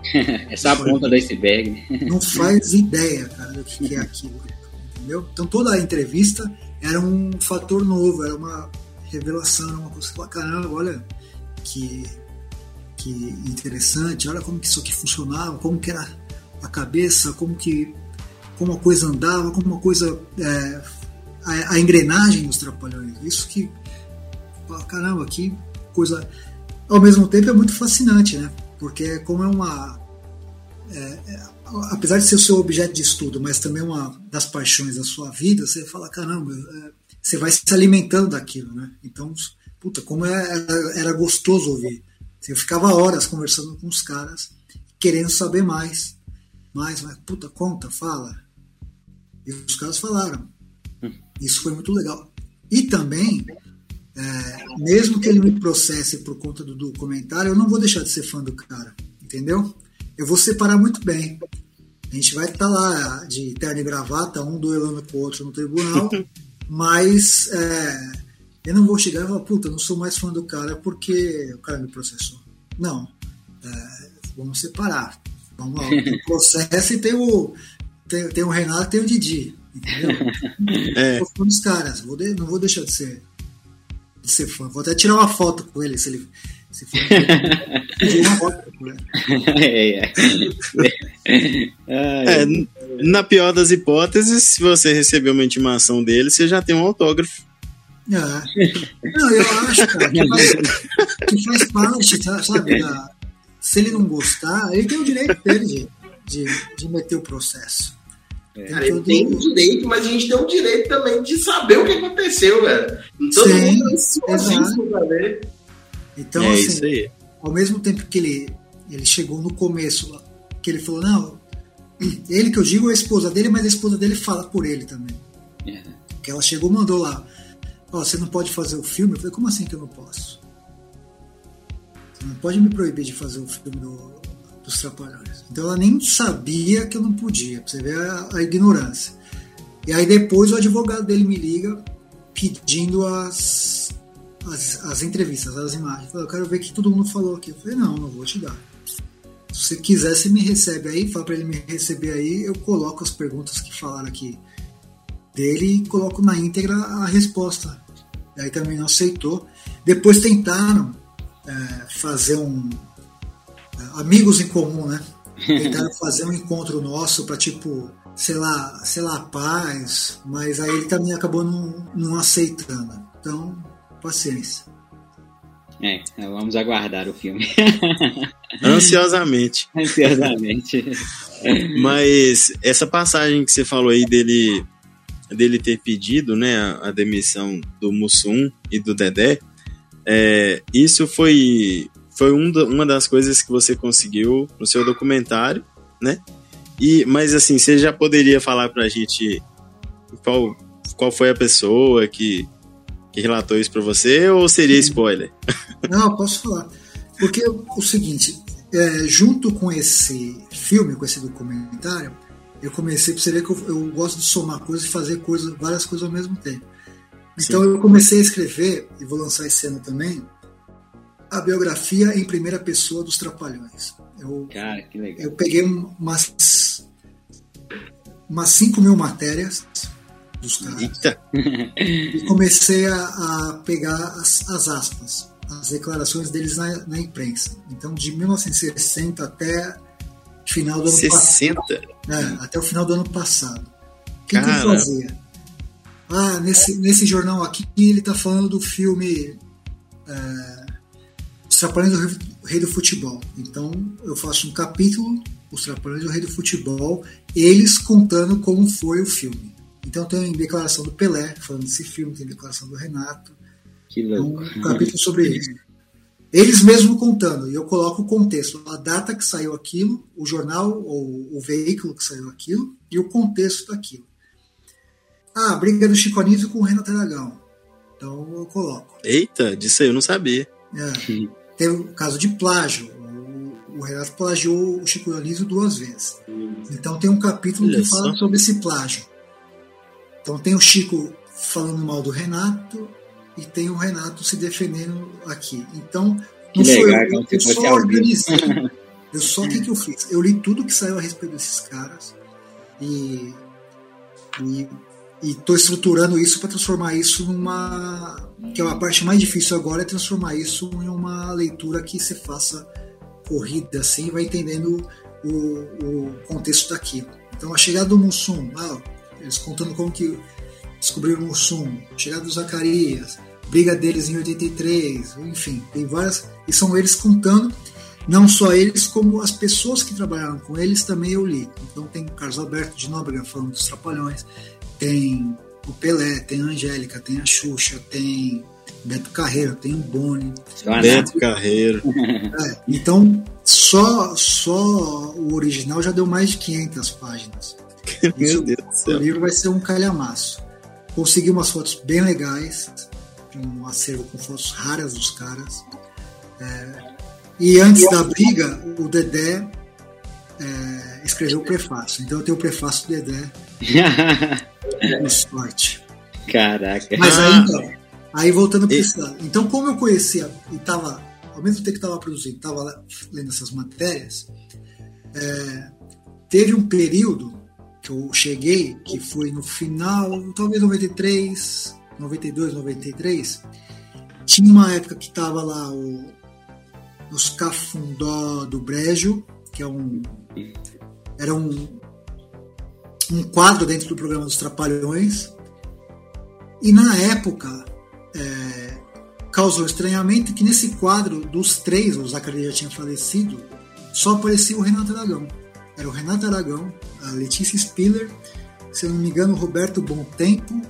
Essa é a ponta do iceberg. Não faz ideia, cara, do que é aquilo. Entendeu? Então toda a entrevista era um fator novo, era uma revelação, uma coisa que caramba, olha que, que interessante, olha como que isso aqui funcionava, como que era a cabeça, como que como a coisa andava, como uma coisa é, a, a, engrenagem dos trapalhões. Isso que caramba, que coisa ao mesmo tempo é muito fascinante, né? Porque como é uma é, é, apesar de ser o seu objeto de estudo, mas também uma das paixões da sua vida, você fala caramba, é, você vai se alimentando daquilo, né? Então, puta, como é, era, era gostoso ouvir. Eu ficava horas conversando com os caras, querendo saber mais. Mais, mas, puta, conta, fala. E os caras falaram. Isso foi muito legal. E também, é, mesmo que ele me processe por conta do documentário, eu não vou deixar de ser fã do cara, entendeu? Eu vou separar muito bem. A gente vai estar tá lá de terno e gravata, um duelando com o outro no tribunal, mas é, eu não vou chegar e falar, puta, não sou mais fã do cara porque o cara me processou. Não. É, vamos separar. Vamos lá, tem o processo e tem o, tem, tem o Renato e tem o Didi. Entendeu? É. Eu fã dos caras, vou de, não vou deixar de ser, de ser fã. Vou até tirar uma foto com ele se ele. Se for uma foto com ele. É, é. é, na pior das hipóteses, se você receber uma intimação dele, você já tem um autógrafo. É. Não, eu acho, cara, que faz, que faz parte, tá, sabe? Da, se ele não gostar, ele tem o direito dele de, de, de meter o processo. É. Cara, ele tem o direito, mas a gente tem o direito também de saber o que aconteceu, velho. Todo Sim, mundo ansioso pra ver. Então, é assim, ao mesmo tempo que ele, ele chegou no começo, que ele falou, não, ele que eu digo é a esposa dele, mas a esposa dele fala por ele também. É. Que ela chegou mandou lá, ó, oh, você não pode fazer o filme? Eu falei, como assim que eu não posso? Você não pode me proibir de fazer o filme do, dos Trapalhões. Então ela nem sabia que eu não podia, pra você ver a, a ignorância. E aí depois o advogado dele me liga pedindo as, as, as entrevistas, as imagens. Eu quero ver o que todo mundo falou aqui. Eu falei, não, não vou te dar. Se você quiser, você me recebe aí, fala para ele me receber aí, eu coloco as perguntas que falaram aqui dele e coloco na íntegra a resposta. Aí também não aceitou. Depois tentaram é, fazer um, amigos em comum, né? Tentaram fazer um encontro nosso para tipo, sei lá, sei lá, paz, mas aí ele também acabou não, não aceitando. Então, paciência. É, vamos aguardar o filme. Ansiosamente. Ansiosamente. Mas essa passagem que você falou aí dele dele ter pedido, né, a, a demissão do Mussum e do Dedé, é, isso foi foi um uma das coisas que você conseguiu no seu documentário, né? E, mas assim, você já poderia falar pra gente qual, qual foi a pessoa que, que relatou isso pra você ou seria spoiler? Não, posso falar. Porque o seguinte, é, junto com esse filme, com esse documentário, eu comecei, pra você ver que eu, eu gosto de somar coisas e fazer coisas, várias coisas ao mesmo tempo. Então Sim. eu comecei a escrever, e vou lançar esse ano também, a biografia em primeira pessoa dos Trapalhões. Eu, Cara, que legal. Eu peguei umas, umas 5 mil matérias dos caras Eita. e comecei a, a pegar as, as, aspas, as declarações deles na, na, imprensa. Então, de 1960 até final do ano 60? passado. É, até o final do ano passado. O que, que eu fazia? Ah, nesse, nesse jornal aqui ele está falando do filme. É, Trapalhões do Rei do Futebol. Então eu faço um capítulo, Os Trapalhões do Rei do Futebol, eles contando como foi o filme. Então tem declaração do Pelé, falando desse filme, tem declaração do Renato. Que louco. Então, um capítulo sobre eles. Eles mesmo contando, e eu coloco o contexto, a data que saiu aquilo, o jornal ou o veículo que saiu aquilo, e o contexto daquilo. Ah, briga do Chico Anísio com o Renato Aragão. Então eu coloco. Eita, disso aí eu não sabia. É. Teve o caso de plágio. O, o Renato plagiou o Chico Anísio duas vezes. Então tem um capítulo Olha que fala sobre esse plágio. Então tem o Chico falando mal do Renato e tem o Renato se defendendo aqui. Então, Que não sou legal, eu, eu só organizei. Eu só o que, que eu fiz? Eu li tudo que saiu a respeito desses caras e e e tô estruturando isso para transformar isso numa que é a parte mais difícil agora é transformar isso em uma leitura que você faça corrida assim vai entendendo o, o contexto daquilo. Então a chegada do Mussum, ah, eles contando como que descobriram o Mussum, a chegada do Zacarias, briga deles em 83, enfim, tem várias e são eles contando não só eles, como as pessoas que trabalharam com eles também eu li. Então tem o Carlos Alberto de Nóbrega falando dos Trapalhões, tem o Pelé, tem a Angélica, tem a Xuxa, tem Beto Carreiro, tem o Boni. Beto Carreiro. É, então, só, só o original já deu mais de 500 páginas. Meu Deus do O céu. livro vai ser um calhamaço. Consegui umas fotos bem legais, um acervo com fotos raras dos caras. É, e antes da briga, o Dedé é, escreveu o prefácio. Então eu tenho o prefácio do Dedé, com sorte. Caraca. Mas Ah. aí, então, aí voltando para lado. Então, como eu conhecia e estava, ao mesmo tempo que estava produzindo, estava lendo essas matérias, é, teve um período que eu cheguei, que foi no final, talvez 93, 92, 93, tinha uma época que estava lá o, os Cafundó do Brejo, que é um. Era um, um quadro dentro do programa dos Trapalhões. E na época é, causou estranhamento que nesse quadro dos três, o Zacarias já tinha falecido, só aparecia o Renato Aragão. Era o Renato Aragão, a Letícia Spiller, se eu não me engano, o Roberto Bom Tempo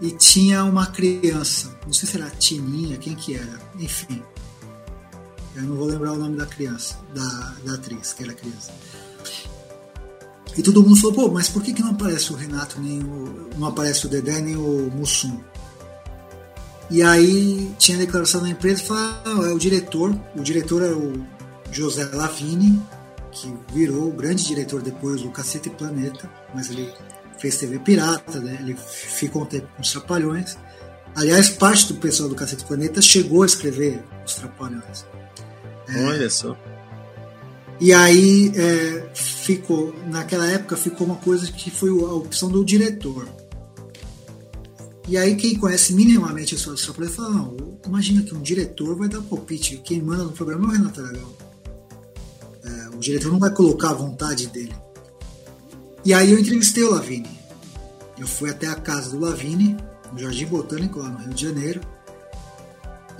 e tinha uma criança, não sei se era a Tininha, quem que era, enfim. Eu não vou lembrar o nome da criança, da, da atriz, que era criança. E todo mundo falou, pô, mas por que, que não aparece o Renato, nem o, não aparece o Dedé, nem o Mussum? E aí tinha declaração da empresa, falou, ah, é o diretor, o diretor é o José Lavini, que virou o grande diretor depois do Cacete Planeta, mas ele fez TV Pirata, né? ele ficou um tempo com os Trapalhões. Aliás, parte do pessoal do Cacete Planeta chegou a escrever os Trapalhões. Olha só. E aí é, ficou, naquela época ficou uma coisa que foi a opção do diretor. E aí quem conhece minimamente a história do Trapalhões fala, não, imagina que um diretor vai dar palpite, quem manda no programa é o Renato Aragão. É, o diretor não vai colocar a vontade dele. E aí eu entrevistei o Lavini. Eu fui até a casa do Lavini, no Jardim Botânico, lá no Rio de Janeiro.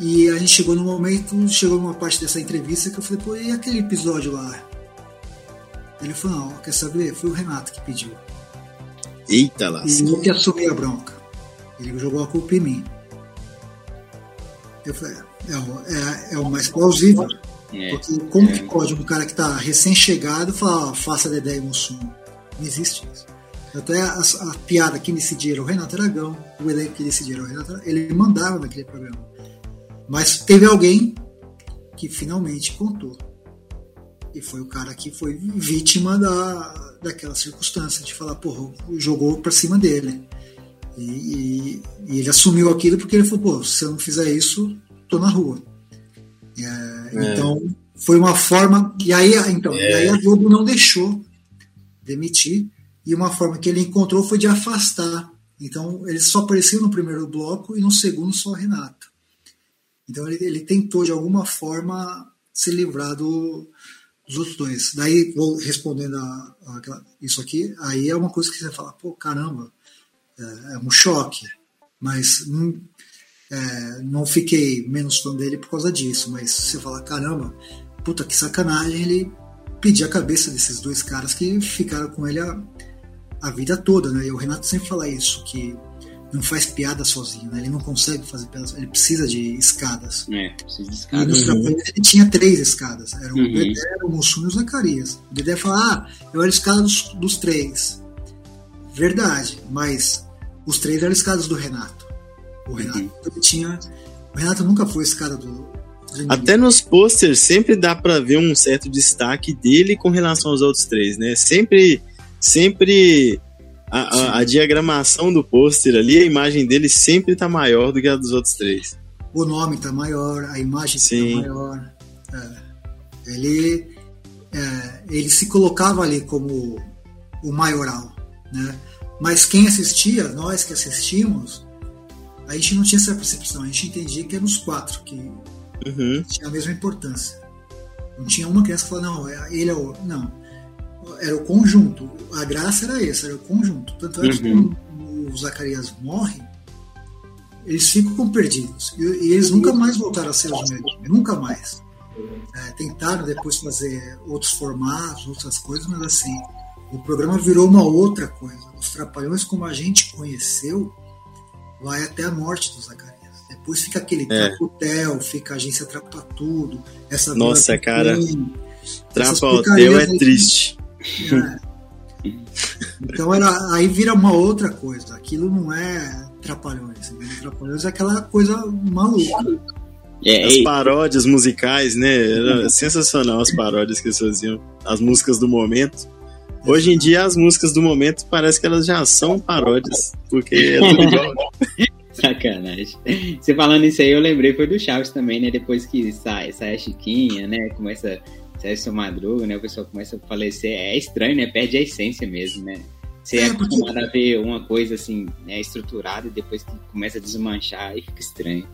E a gente chegou num momento, chegou numa parte dessa entrevista que eu falei, pô, e aquele episódio lá? Ele falou, não, quer saber? Foi o Renato que pediu. Eita E lasca. eu que assumi a bronca. Ele jogou a culpa em mim. Eu falei, é, o- é, é o mais plausível. É. Porque como é. que pode um cara que tá recém-chegado falar, faça Dedé e Mussum? Não existe isso. Até a, a piada que decidia era o Renato Aragão, o elenco que decidia era o Renato Aragão, ele mandava naquele programa. Mas teve alguém que finalmente contou. E foi o cara que foi vítima da, daquela circunstância, de falar, porra, jogou pra cima dele. E, e- e ele assumiu aquilo porque ele falou, pô, se eu não fizer isso, tô na rua. É, É. Então, foi uma forma. E aí, então, e aí a Globo não deixou demitir. E uma forma que ele encontrou foi de afastar. Então, ele só apareceu no primeiro bloco e no segundo só o Renato. Então, ele, ele tentou, de alguma forma, se livrar do, dos outros dois. Daí, vou respondendo a, a isso aqui, aí é uma coisa que você fala, pô, caramba, é, é um choque. Mas hum, é, não fiquei menos fã dele por causa disso. Mas você fala, caramba, puta que sacanagem ele pedir a cabeça desses dois caras que ficaram com ele a, a vida toda, né? E o Renato sempre fala isso, que não faz piada sozinho, né? Ele não consegue fazer piada, ele precisa de escadas. É, precisa de E escada. nos Trapalhões ele tinha três escadas. Era o Uhum. Dedé, o Mussum e o Zacarias. O Dedé fala, ah, eu era escada dos, dos três. Verdade, mas os três eram escadas do Renato. O Renato uhum. tinha. O Renato nunca foi escada do. Até nos posters sempre dá para ver um certo destaque dele com relação aos outros três, né? Sempre, sempre a, a, a diagramação do pôster ali, a imagem dele sempre tá maior do que a dos outros três. O nome tá maior, a imagem tá Sim. tá maior. É. Ele, é, ele se colocava ali como o maioral, né? Mas quem assistia, nós que assistimos, a gente não tinha essa percepção, a gente entendia que eram os quatro que uhum. tinha a mesma importância. Não tinha uma criança que falou, não, é, ele é o. Não. Era o conjunto. A graça era essa, era o conjunto. Tanto é que uhum. quando o Zacarias morre, eles ficam perdidos. E, e, eles nunca mais voltaram a ser os mesmos. Nunca mais. É, tentaram depois fazer outros formatos, outras coisas, mas assim, o programa virou uma outra coisa. Os Trapalhões, como a gente conheceu, vai até a morte do Zacarias. Depois fica aquele é. Trapotel, fica a agência Trapa Tudo. Essa Nossa, cara. Trapotel é triste. Então era, aí vira uma outra coisa. Aquilo não é Trapalhões. Né? Trapalhões é aquela coisa maluca. É, as paródias musicais, né? Era sensacional as paródias que eles faziam. As músicas do momento. Hoje em dia, as músicas do momento parece que elas já são paródias, porque é tudo igual. Sacanagem. Você falando isso aí, eu lembrei, foi do Chaves também, né? Depois que sai, sai a Chiquinha, né? Começa seu madruga, né? O pessoal começa a falecer. É estranho, né? Perde a essência mesmo, né? Você é, é acostumado porque... a ver uma coisa assim, né, estruturada e depois começa a desmanchar e fica estranho.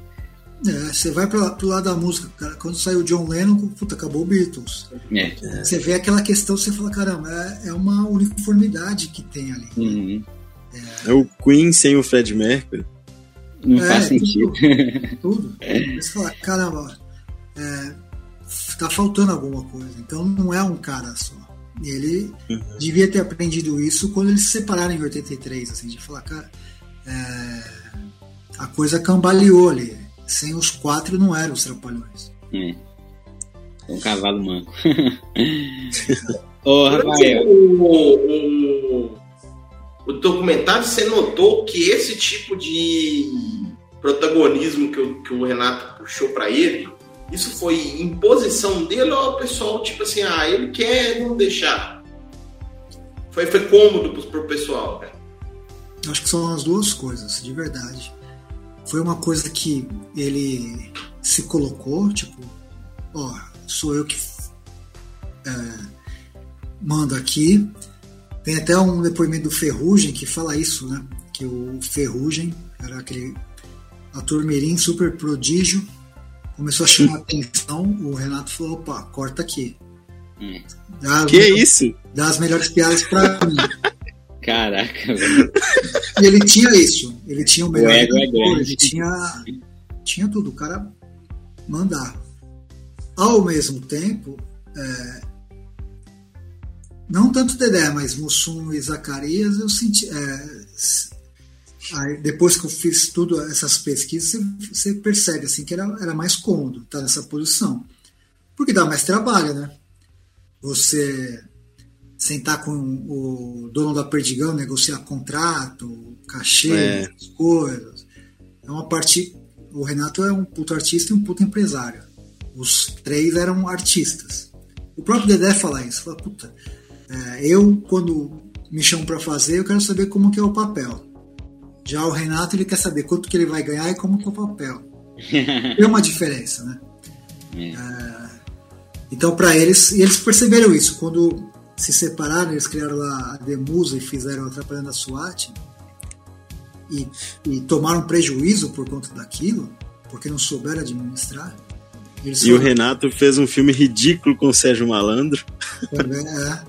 É, você vai pra, pro lado da música, cara, quando saiu John Lennon, puta, acabou o Beatles. É. Você vê aquela questão, você fala, caramba, é, é uma uniformidade que tem ali. Uhum. É, é o Queen sem o Fred Mercury. Não é, faz sentido. Tudo. tudo. Você fala, caramba, é, tá faltando alguma coisa. Então não é um cara só. E ele uhum. devia ter aprendido isso quando eles se separaram em 83, assim, de falar, cara, é, a coisa cambaleou ali sem os quatro não eram os trapalhões. É. Um cavalo manco. Ô, Rafael. O, o, o, documentário, você notou que esse tipo de protagonismo que o, que o Renato puxou para ele, isso foi imposição dele ou o pessoal, tipo assim, ah, ele quer não deixar? Foi, foi cômodo pro, pro pessoal, cara? Acho que são as duas coisas, de verdade foi uma coisa que ele se colocou, tipo, ó, sou eu que é, mando aqui. Tem até um depoimento do Ferrugem que fala isso, né? Que o Ferrugem era aquele ator mirim super prodígio, começou a chamar atenção, o Renato falou, opa, corta aqui. Hum. Dá que é isso? Dá as melhores piadas pra mim. Caraca, velho. E ele tinha isso. Ele tinha o melhor. O ego é grande. Ele tinha, tinha tudo. O cara mandava. Ao mesmo tempo, é, não tanto Dedé, mas Mussum e Zacarias, eu senti. É, aí, depois que eu fiz tudo essas pesquisas, você, você percebe assim que era, era mais cômodo estar nessa posição. Porque dá mais trabalho, né? Você sentar com o dono da Perdigão, negociar contrato, cachê, é. coisas. É uma parte. O Renato é um puto artista e um puto empresário. Os três eram artistas. O próprio Dedé fala isso. Fala, puta, é, eu, quando me chamam para fazer, eu quero saber como que é o papel. Já o Renato, ele quer saber quanto que ele vai ganhar e como que é o papel. é uma diferença, né? É. É, então, para eles, e eles perceberam isso. Quando se separaram, eles criaram lá a Demusa e fizeram Atrapalhando a SWAT e, e tomaram prejuízo por conta daquilo, porque não souberam administrar. Eles e falaram, o Renato fez um filme ridículo com o Sérgio Malandro. Também, é.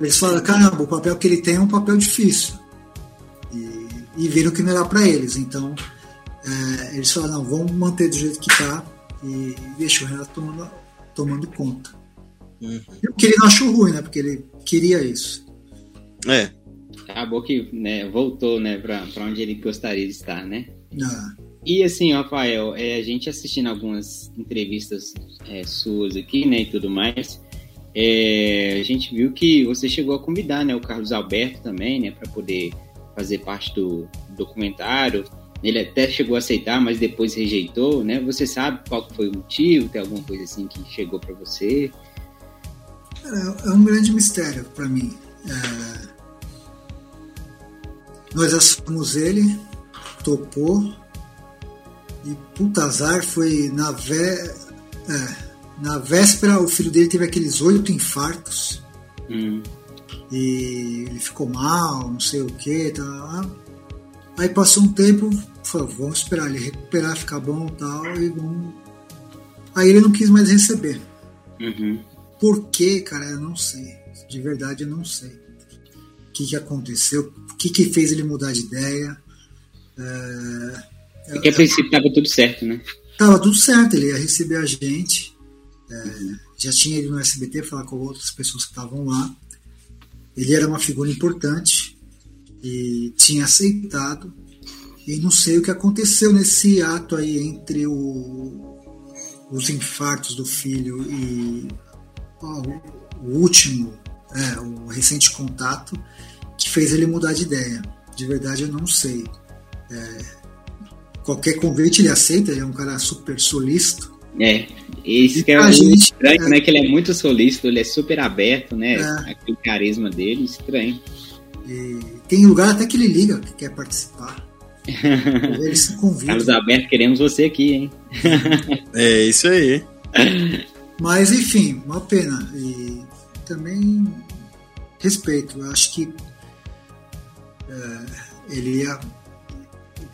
Eles falaram, caramba, o papel que ele tem é um papel difícil. E, viram que não era para eles. Então, é, eles falaram, não, vamos manter do jeito que tá e deixa o Renato tomando, tomando conta. Uhum. O que ele não achou ruim, né? Porque ele queria isso. É. Acabou que né, voltou né, para onde ele gostaria de estar, né? Ah. E assim, Rafael, é, a gente assistindo algumas entrevistas é, suas aqui, né, e tudo mais, é, a gente viu que você chegou a convidar, né, o Carlos Alberto também, né, para poder fazer parte do documentário. Ele até chegou a aceitar, mas depois rejeitou, né? Você sabe qual foi o motivo? Tem alguma coisa assim que chegou para você? É, é, um grande mistério para mim. É... Nós assumimos ele, topou, e puta azar foi na, vé... É, na véspera o filho dele teve aqueles oito infartos. Hum. E ele ficou mal, não sei o que, tá. Aí passou um tempo, falou, vamos esperar ele recuperar, ficar bom e tal, e vamos. Aí ele não quis mais receber. Uhum. Por quê, cara, eu não sei. De verdade, eu não sei. O que, que aconteceu, o que, que fez ele mudar de ideia. É... Porque a princípio estava tudo certo, né? Tava tudo certo, ele ia receber a gente. É, já tinha ido no SBT falar com outras pessoas que estavam lá. Ele era uma figura importante e tinha aceitado. E não sei o que aconteceu nesse ato aí entre o, os infartos do filho e ó, o último, é, o recente contato, que fez ele mudar de ideia. De verdade, eu não sei. É, qualquer convite ele aceita, ele é um cara super solícito. É, esse que é o gente, estranho, é, né? Que ele é muito solícito, ele é super aberto, né? É. Aquele carisma dele, estranho. E tem lugar até que ele liga que quer participar. ele se convida. Carlos Alberto, queremos você aqui, hein? é isso aí. Mas enfim, uma pena. E também respeito. Eu acho que é, ele ia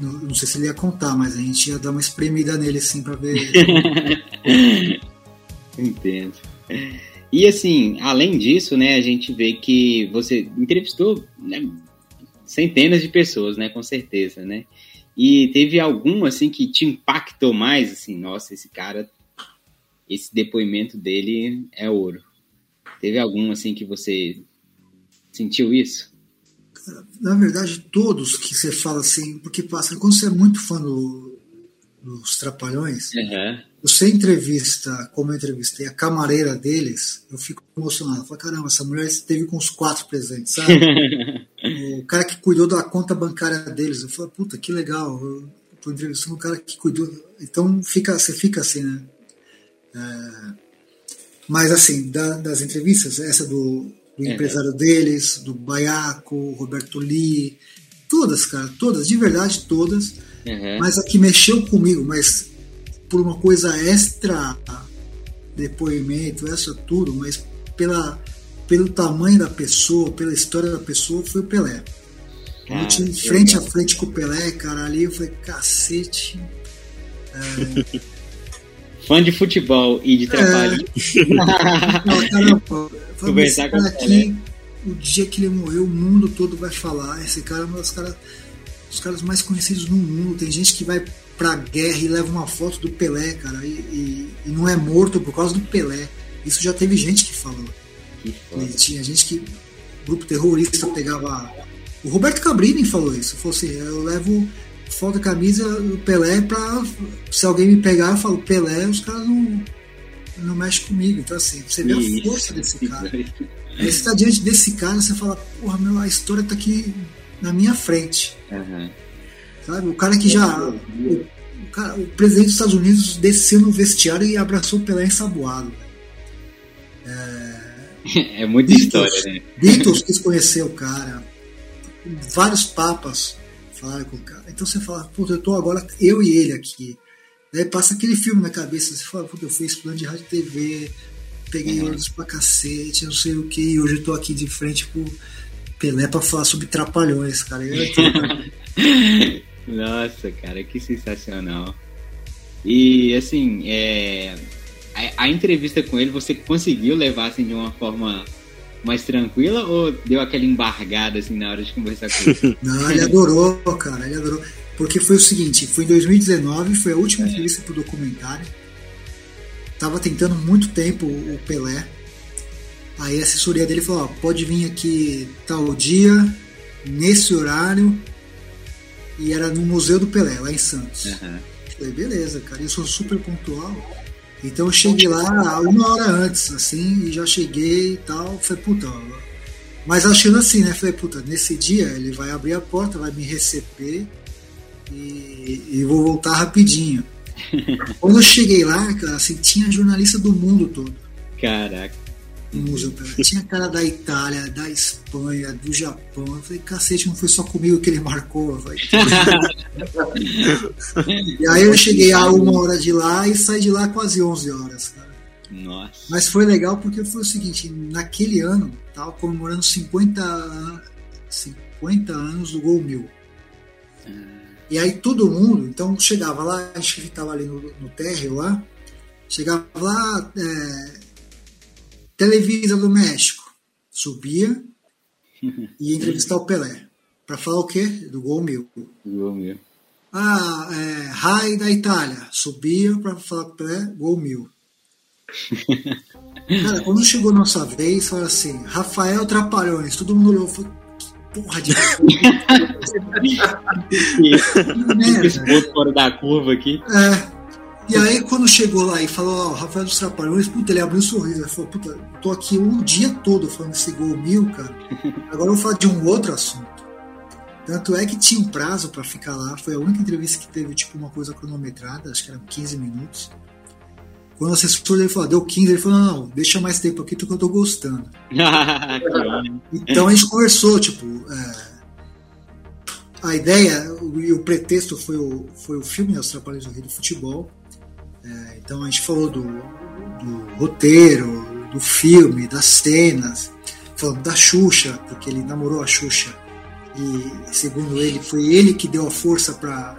não, sei se ele ia contar, mas a gente ia dar uma espremida nele assim pra ver. Entendo. E assim, além disso, né, a gente vê que você entrevistou né, centenas de pessoas, né, com certeza, né? E teve algum assim que te impactou mais, assim, nossa, esse cara, esse depoimento dele é ouro. Teve algum assim que você sentiu isso? Na verdade, todos que você fala assim, porque passa, quando você é muito fã do, dos Trapalhões, uhum. você entrevista, como eu entrevistei, a camareira deles, eu fico emocionado. Eu falo, caramba, essa mulher esteve com os quatro presentes, sabe? o cara que cuidou da conta bancária deles, eu falo, puta, que legal, eu tô entrevistando um cara que cuidou. Então fica, você fica assim, né? É, mas assim, da, das entrevistas, essa do do uhum. empresário deles, do Baiaco, Roberto Lee, todas, cara, todas, de verdade todas. Uhum. Mas a que mexeu comigo, mas por uma coisa extra depoimento, essa tudo, mas pela, pelo tamanho da pessoa, pela história da pessoa, foi o Pelé. eu tive frente a frente com o Pelé, cara, ali eu falei, cacete. É... Fã de futebol e de trabalho. É... Caramba, Conversar com aqui, o dia que ele morreu, o mundo todo vai falar. Esse cara é um dos caras, dos caras mais conhecidos no mundo. Tem gente que vai pra guerra e leva uma foto do Pelé, cara, e, e, e não é morto por causa do Pelé. Isso já teve gente que falou. Que tinha gente que. grupo terrorista pegava. O Roberto Cabrini falou isso. Falou assim: eu levo foto da camisa do Pelé pra. Se alguém me pegar, eu falo Pelé, os caras não não mexe comigo. Então, assim, você vê a força desse cara. Aí você tá diante desse cara, você fala, porra, meu, a história tá aqui na minha frente. Uhum. Sabe? O cara que já. O, o, cara, o, presidente dos Estados Unidos desceu no vestiário e abraçou o Pelé ensaboado. É, é muita Beatles, história, né? Beatles quis conhecer o cara. Vários papas falaram com o cara. Então você fala, puta, eu tô agora, eu e ele aqui. Daí passa aquele filme na cabeça, você fala, puta, eu fui estudante de rádio e TV, peguei uhum. pra cacete, não sei o que, e hoje eu tô aqui de frente pro Pelé pra falar sobre trapalhões, cara. Nossa, cara, que sensacional. E assim, é, a, a, entrevista com ele, você conseguiu levar assim de uma forma mais tranquila ou deu aquela embargada assim na hora de conversar com ele? Não, ele adorou, cara, ele adorou. Porque foi o seguinte, foi em 2019, foi a última é. entrevista pro documentário. Tava tentando muito tempo o Pelé. Aí a assessoria dele falou, ó, pode vir aqui tal dia, nesse horário. E era no Museu do Pelé, lá em Santos. Uhum. Falei, beleza, cara, eu sou super pontual. Então eu cheguei lá uma hora antes, assim, e já cheguei e tal. Falei, puta, Mas achando assim, né? Falei, puta, nesse dia ele vai abrir a porta, vai me receber e, e vou voltar rapidinho. Quando eu cheguei lá, cara, assim, tinha jornalista do mundo todo. Caraca. No Museu Pelé. Tinha cara da Itália, da Espanha, do Japão. Eu falei, cacete, não foi só comigo que ele marcou. Falei, e aí eu cheguei a uma hora de lá e saí de lá quase 11 horas, cara. Nossa. Mas foi legal porque foi o seguinte, naquele ano, tava comemorando 50, an- 50 anos do Gol Mil. E aí todo mundo, então chegava lá, a gente ficava ali no, no térreo lá, chegava lá, é, Televisa do México, subia e ia entrevistar o Pelé. Pra falar o quê? Do Gol Mil. Igual meu. Ah, é, Rai da Itália, subia pra falar com o Pelé, Gol Mil. Cara, quando chegou nossa vez, falaram assim, Rafael Trapalhões, todo mundo olhou e falou, que porra de Esse merda. fora da curva aqui. É. E aí, quando chegou lá e falou, ó, Rafael dos Trapalhões, puta, ele abriu um sorriso. Ele falou, puta, tô aqui o dia todo falando desse gol mil, cara. Agora eu vou falar de um outro assunto. Tanto é que tinha um prazo pra ficar lá. Foi a única entrevista que teve, tipo, uma coisa cronometrada, acho que eram 15 minutos. Quando o assessor dele falou, deu 15, ele falou, não, deixa mais tempo aqui porque eu tô gostando. Então a gente conversou, tipo, é, a ideia e o pretexto foi o, foi o filme né, Os Trapalhões do Rio do Futebol. É, então a gente falou do, do roteiro, do filme, das cenas, falando da Xuxa, porque ele namorou a Xuxa e, segundo ele, foi ele que deu a força para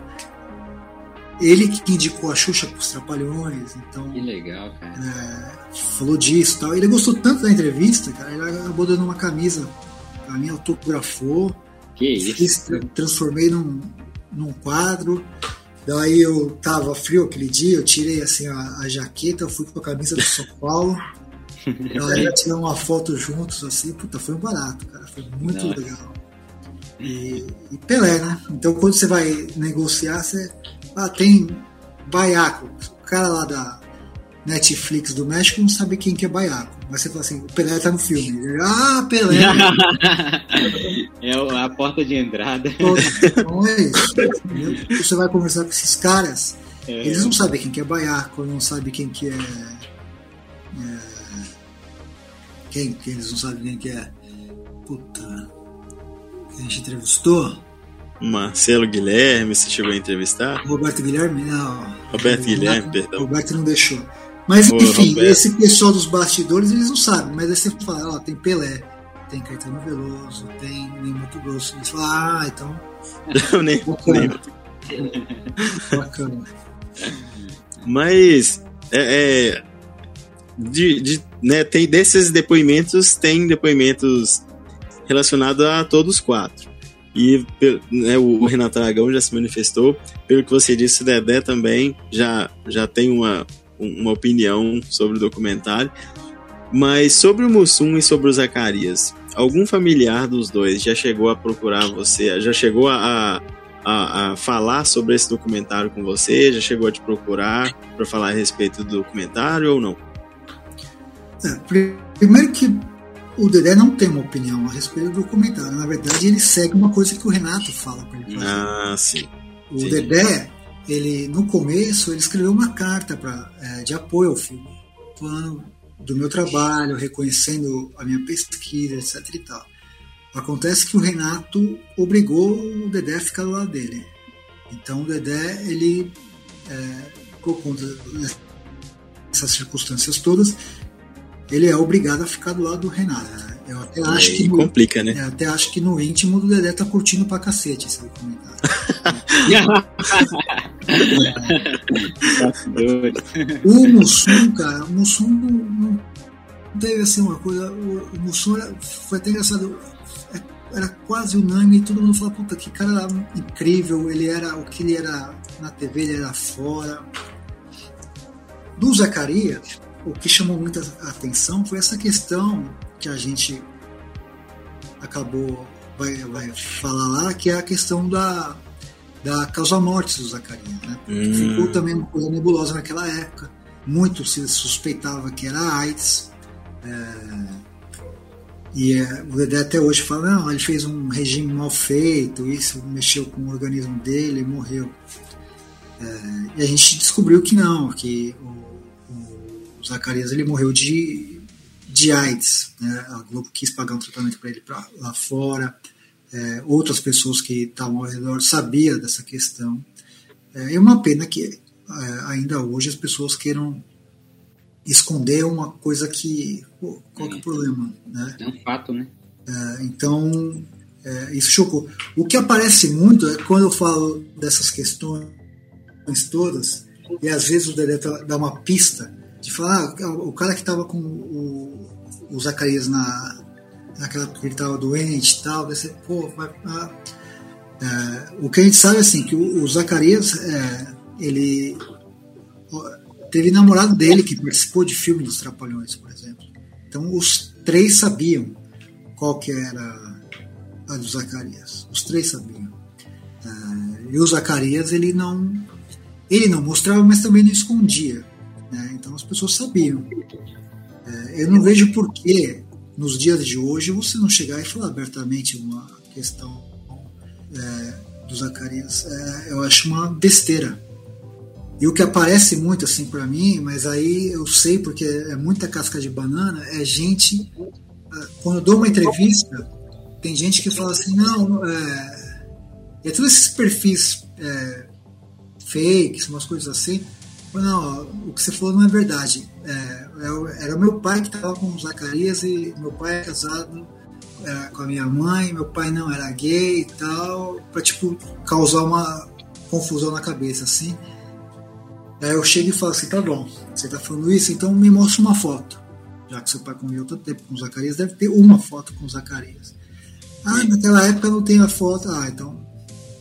ele que indicou a Xuxa para os Trapalhões. Então Que legal, cara. falou disso e tal. Ele gostou tanto da entrevista, cara, ele acabou dando uma camisa pra mim, autografou, Que fiz, isso. tra- transformei num, num quadro. Daí eu tava frio aquele dia, eu tirei assim a, a jaqueta, eu fui com a camisa do São Paulo. Daí tiramos uma foto juntos, assim, puta, foi um barato, cara. Foi muito Nossa. legal. E, e Pelé, né? Então quando você vai negociar, você. Ah, tem Baiaco. O cara lá da Netflix do México não sabe quem que é Baiaco. Mas você fala assim, o Pelé tá no filme. Ah, Pelé! é a porta de entrada. Então é isso. entendeu? Você vai conversar com esses caras, É. eles não sabem quem que é Baiaco, não sabem quem que é. é, quem que eles não sabem quem que é. Puta. que A gente entrevistou? Marcelo Guilherme, você chegou a entrevistar? Roberto Guilherme? Não. Roberto Guilherme, Roberto- perdão. Roberto não deixou. Mas enfim, esse pessoal dos bastidores eles não sabem, mas aí você fala, ó, tem Pelé, tem Caetano Veloso, tem muito grosso. Eles falam, ah, então Eu nem, bacana. bacana. Mas é, é, de, de- né, tem desses depoimentos, tem depoimentos relacionados a todos os quatro. E né, o Renato Aragão já se manifestou. Pelo que você disse, o Dedé também já, já tem uma, uma opinião sobre o documentário. Mas sobre o Mussum e sobre o Zacarias, algum familiar dos dois já chegou a procurar você? Já chegou a, a, a falar sobre esse documentário com você? Já chegou a te procurar para falar a respeito do documentário ou não? É, pri- primeiro que o Dedé não tem uma opinião a respeito do documentário. Na verdade, ele segue uma coisa que o Renato fala para ele fazer. Ah, sim. O Sim. Dedé, ele no começo, ele escreveu uma carta pra, é, de apoio ao filme, falando do meu trabalho, reconhecendo a minha pesquisa, etc e tal. Acontece que o Renato obrigou o Dedé a ficar do lado dele. Então o Dedé, ele, é, por conta dessas circunstâncias todas, ele é obrigado a ficar do lado do Renato. Eu até acho que no, complica, né? eu até acho que no íntimo do Dedé tá curtindo pra cacete esse documentário. O Mussum, cara, o Mussum não, não teve assim uma coisa. O, o Mussum era, foi até engraçado. é- Era quase unânime, todo mundo falava, puta, que cara incrível, ele era o que ele era na TV, ele era fora. Do Zacarias, o que chamou muita atenção foi essa questão que a gente acabou, vai, vai falar lá, que é a questão da, da causa morte do Zacarias, né? Hum. ficou também uma coisa nebulosa naquela época. Muito se suspeitava que era AIDS. É, e é, o Dedé até hoje fala, não, ele fez um regime mal feito, isso mexeu com o organismo dele e morreu. É, e a gente descobriu que não, que o, o Zacarias ele morreu de, de AIDS. Né? A Globo quis pagar um tratamento para ele pra, lá fora. É, outras pessoas que estavam ao redor sabiam dessa questão. É, é uma pena que é, ainda hoje as pessoas queiram esconder uma coisa que. Pô, qual que é o problema? Né? É um fato, né? É, então, é, isso chocou. O que aparece muito é quando eu falo dessas questões todas, e às vezes o Dedé dá uma pista de falar, ah, o cara que estava com o, o Zacarias na, naquela que ele estava doente e tal, você, pô, vai, ah, é, o que a gente sabe é assim, que o, o Zacarias, é, ele teve namorado dele que participou de filme dos Trapalhões, por exemplo. Então os três sabiam qual que era a do Zacarias. Os três sabiam. É, e o Zacarias ele não ele não mostrava, mas também não escondia. Né? Então as pessoas sabiam. É, eu não vejo por que nos dias de hoje você não chegar e falar abertamente uma questão é, do Zacarias. É, eu acho uma besteira. E o que aparece muito assim para mim, mas aí eu sei porque é muita casca de banana, é gente. Quando eu dou uma entrevista, tem gente que fala assim: não, é, é todos esses perfis é, fakes, umas coisas assim. Não, o que você falou não é verdade. É, é era o meu pai que estava com o Zacarias e meu pai é casado é, com a minha mãe, meu pai não era gay e tal, para tipo causar uma confusão na cabeça assim. Aí eu chego e falo assim, tá bom, você tá falando isso, então me mostra uma foto. Já que seu pai conviveu tanto tempo com o Zacarias, deve ter uma foto com o Zacarias. Ah, naquela época não tem a foto. Ah, então.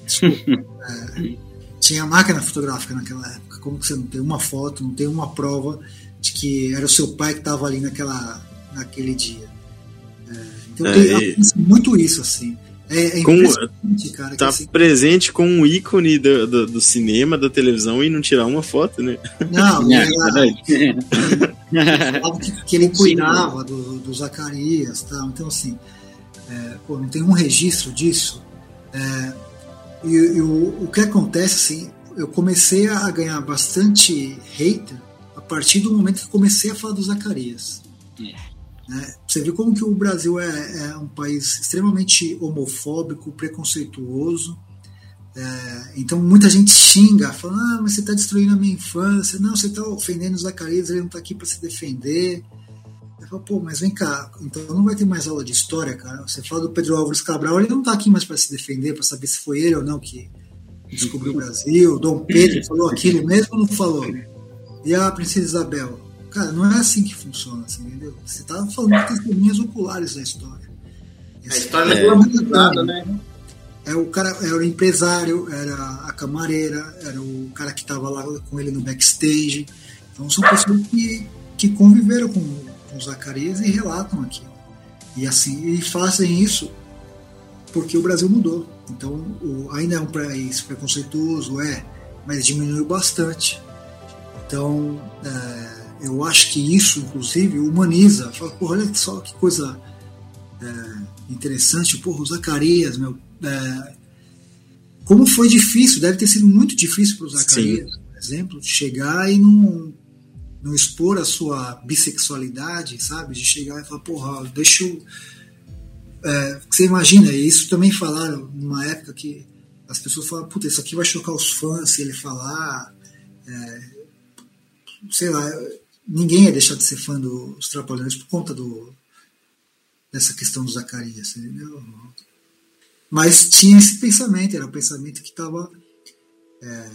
Desculpa. é, tinha máquina fotográfica naquela época. Como que você não tem uma foto, não tem uma prova de que era o seu pai que estava ali naquela, naquele dia? É, então é, tem, e... muito isso, assim. É, é com, cara, tá assim, presente com um ícone do, do, do, cinema, da televisão e não tirar uma foto, né? Não, é, era, que, que, ele cuidava do, do Zacarias tal. Então, assim, é, pô, não tem um registro disso. É, e, e o, o que acontece, assim, eu comecei a ganhar bastante hater a partir do momento que comecei a falar do Zacarias. É. Né? Você viu como que o Brasil é, é um país extremamente homofóbico, preconceituoso. É, então muita gente xinga, falando, ah, mas você está destruindo a minha infância. Não, você está ofendendo o Zacarias, ele não está aqui para se defender. Eu falo, pô, mas vem cá, então não vai ter mais aula de história, cara. Você fala do Pedro Álvares Cabral, ele não está aqui mais para se defender, para saber se foi ele ou não que descobriu o Brasil. Dom Pedro falou aquilo mesmo não falou? E a Princesa Isabel? Cara, não é assim que funciona, assim, entendeu? Você está falando de testemunhas oculares da história. a história é, é né? É o cara era o empresário, era a camareira, era o cara que estava lá com ele no backstage. Então são pessoas que, que conviveram com com Zacarias e relatam aquilo. E assim, e fazem isso porque o Brasil mudou. Então, o, ainda é um país preconceituoso, é, mas diminuiu bastante. Então, é, eu acho que isso, inclusive, humaniza. Fala, porra, olha só que coisa é, interessante. Porra, o Zacarias, meu. É, como foi difícil, deve ter sido muito difícil para o Zacarias, Sim. por exemplo, chegar e não não expor a sua bissexualidade, sabe? De chegar e falar, porra, deixa eu. É, você imagina, isso também falaram numa época que as pessoas falam, puta, isso aqui vai chocar os fãs se ele falar. É, sei lá, ninguém ia deixar de ser fã dos Trapalhões por conta do, dessa questão do Zacarias, entendeu? Mas tinha esse pensamento, era um pensamento que estava é,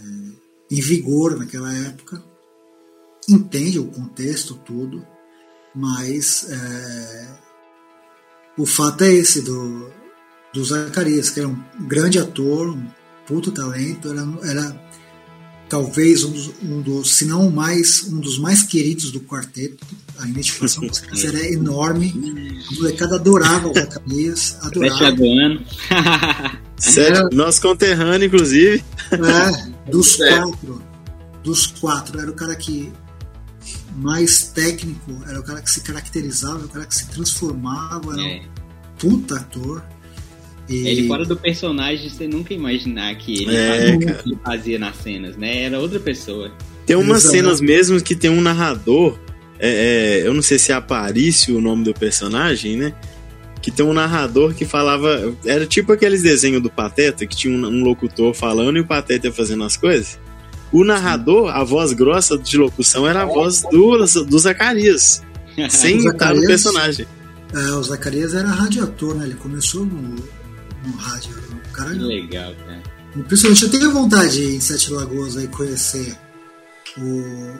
em vigor naquela época entende o contexto tudo, mas é, o fato é esse do, do Zacarias, que era um grande ator, um puto talento, era, era talvez um dos, um dos, se não mais, um dos mais queridos do quarteto. A identificação com os era enorme. A molecada adorava o Zacarias, adorava. Sério, nosso conterrâneo, inclusive. É, dos quatro. Dos quatro. Era o cara que mais técnico, era o cara que se caracterizava, o cara que se transformava, era É. um puta ator. E Ele fora do personagem, você nunca imaginar que ele É, fazia que fazia nas cenas, né? Era outra pessoa. Tem umas Exato. cenas mesmo que tem um narrador. é, é, eu não sei se é Aparício o nome do personagem, né? Que tem um narrador que falava. Era tipo aqueles desenhos do Pateta, que tinha um, um locutor falando e o Pateta ia fazendo as coisas. O narrador, a voz grossa de locução era a voz do, do Zacarias, sem estar no personagem. é, o Zacarias era radioator, né? Ele começou no, no rádio. O cara, Que legal, cara. Principalmente eu tenho vontade de ir em Sete Lagoas aí conhecer o.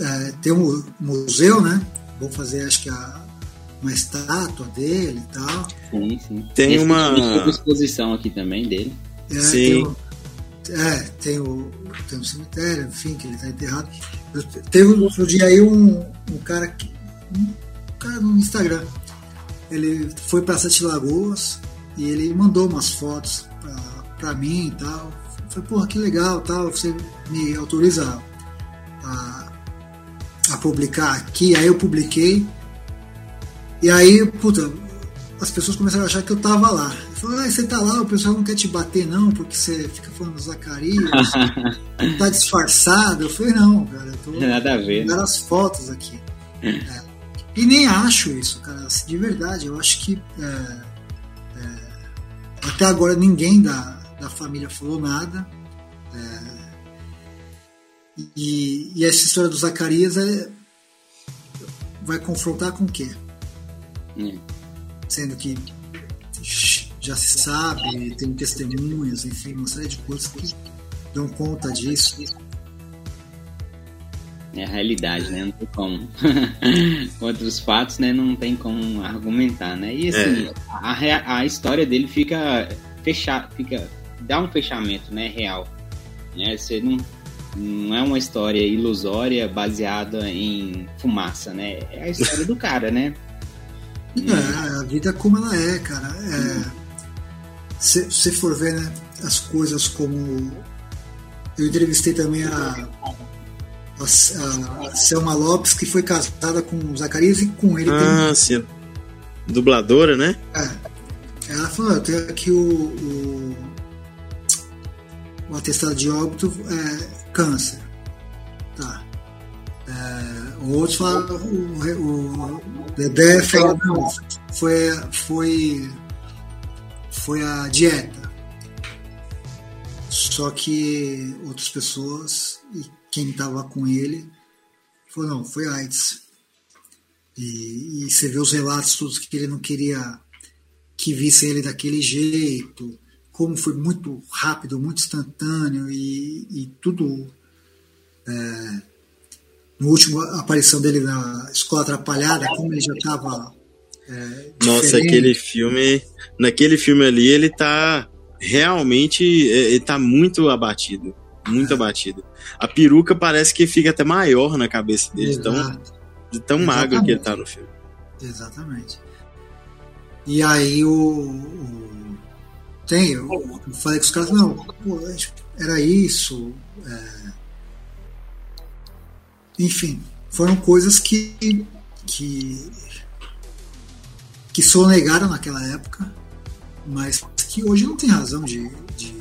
é, tem um museu, né? Vou fazer acho que a, uma estátua dele e tal. Sim, sim. Tem uma- Recentemente teve exposição aqui também dele. É, Sim. Tem é, tem o, tem o cemitério, enfim, que ele está enterrado. Eu, teve outro dia aí um, um cara que. Um cara no Instagram. Ele foi para Sete Lagoas e ele mandou umas fotos pra mim e tal. Falei, porra, que legal tal. Você me autoriza a, a publicar aqui. Aí eu publiquei. E aí, puta, as pessoas começaram a achar que eu tava lá. Falaram, ah, você tá lá, o pessoal não quer te bater não, porque você fica falando do Zacarias, tá disfarçado. Eu falei, não, cara, eu tô Nada a ver. mandando as fotos aqui. É. E nem acho isso, cara, assim, de verdade. Eu acho que é, é, até agora ninguém da, da família falou nada. É, e, e essa história do Zacarias é, vai confrontar com o quê? É. sendo que já se sabe, tem testemunhas, enfim, uma série de coisas que dão conta disso. É a realidade, né? Não tem como. Contra os fatos, né? Não tem como argumentar, né? E assim, a, rea- a história dele fica fechada, fica dá um fechamento, né? Real, né? Você não não é uma história ilusória baseada em fumaça, né? É a história do cara, né? É, a vida como ela é, cara. É, se você for ver né, as coisas como. Eu entrevistei também a, a, a Selma Lopes, que foi casada com o Zacarias e com ele Ah, sim. Dubladora, né? É. Ela falou, eu tenho aqui o, o, o atestado de óbito é câncer. Tá. É, o outro fala, o, o Dedé fala, não, foi, foi, foi a dieta. Só que outras pessoas, e quem estava com ele, falou, não, foi AIDS. E, e você vê os relatos todos que ele não queria que vissem ele daquele jeito, como foi muito rápido, muito instantâneo e, e tudo. É, no último aparição dele na Escola Atrapalhada, como ele já estava. É, Nossa, aquele filme. Naquele filme ali, ele tá realmente. é, Ele tá muito abatido. Muito abatido. A peruca parece que fica até maior na cabeça dele, tão, Exato, de tão magro que ele tá no filme. exatamente. E aí o. o- tem, eu, eu falei com os caras, não, pô, era isso. é, enfim, foram coisas que. que. que sonegaram naquela época, mas que hoje não tem razão de, de,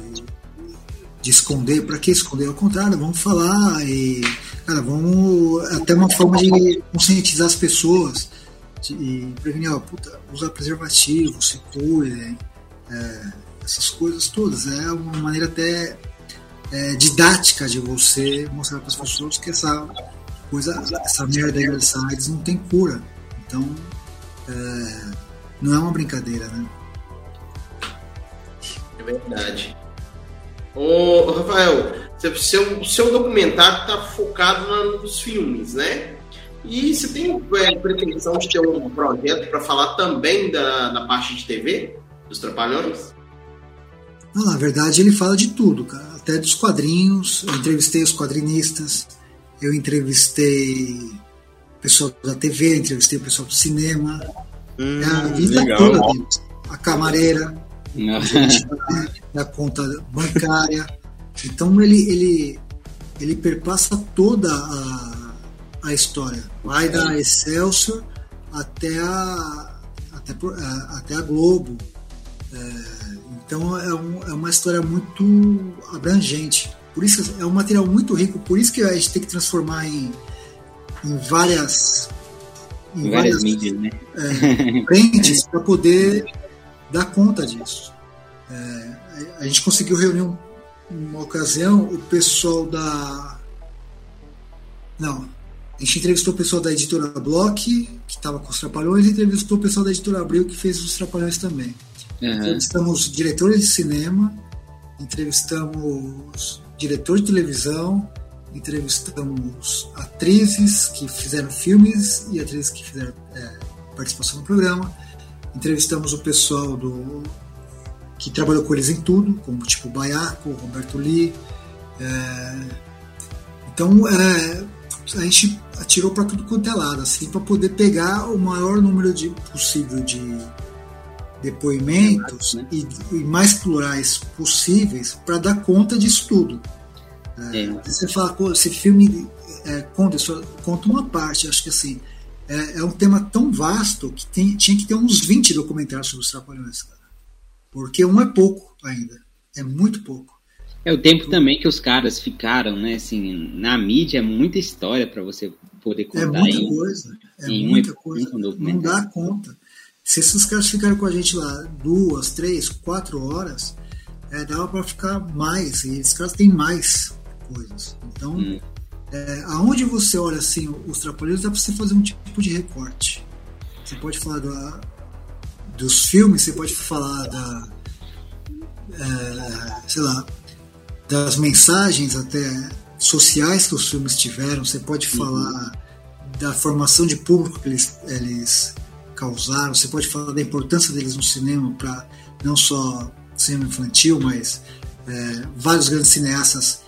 de esconder. Para que esconder? Ao contrário, vamos falar e. Cara, vamos. Até uma forma de conscientizar as pessoas e prevenir, ó, puta, usar preservativo, se cuidem, é, essas coisas todas. É uma maneira até é, didática de você mostrar para as pessoas que essa coisa, essa merda aí dessa AIDS não tem cura. Então, é, não é uma brincadeira, né? É verdade. Ô, Rafael, seu, seu, documentário está focado na- nos filmes, né? E você tem é, pretensão de ter um projeto para falar também da, da parte de TV, dos Trapalhões? Não, na verdade, ele fala de tudo, cara. Até dos quadrinhos. Eu entrevistei os quadrinistas, eu entrevistei pessoal da TV, entrevistei o pessoal do cinema. Hum, É a vida legal. toda deles. A camareira, Não. gente da conta bancária. Então ele, ele, ele perpassa toda a, a história. Vai da Excelsior até a, até, a, até a Globo. É, então é, um, é, uma história muito abrangente. Por isso é um material muito rico, por isso que a gente tem que transformar em, em várias em várias, várias mídias, né? É, frentes para poder dar conta disso. É, a gente conseguiu reunir um, uma ocasião o pessoal da. Não. A gente entrevistou o pessoal da editora Block, que estava com os Trapalhões, e entrevistou o pessoal da editora Abril, que fez os Trapalhões também. Uhum. Entrevistamos diretores de cinema, entrevistamos diretor de televisão, entrevistamos atrizes que fizeram filmes e atrizes que fizeram é, participação no programa. Entrevistamos o pessoal do que trabalhou com eles em tudo, como tipo Baiaco, Roberto Lee. É, então é, a gente atirou para tudo quanto é lado, assim, para poder pegar o maior número de, possível de depoimentos né? e, e, mais plurais possíveis para dar conta disso tudo. É, é. Você fala, esse filme é, conta, conta uma parte, acho que assim, é, é, um tema tão vasto que tem, tinha que ter uns 20 documentários sobre os Trapalhões, cara. Porque um é pouco ainda, é muito pouco. É o tempo também que os caras ficaram, né? Assim, na mídia é muita história para você poder contar. É muita em, coisa, é muita um, coisa. Um não dá conta. Se esses caras ficaram com a gente lá duas, três, quatro horas, é, dava para ficar mais. E esses caras têm mais coisas. Então, hum. é, aonde você olha assim os trapalhões, dá para você fazer um tipo de recorte. Você pode falar da, dos filmes, você pode falar da, é, sei lá, das mensagens até sociais que os filmes tiveram. Você pode uhum. falar da formação de público que eles, eles causaram. Você pode falar da importância deles no cinema para não só cinema infantil, mas é, vários grandes cineastas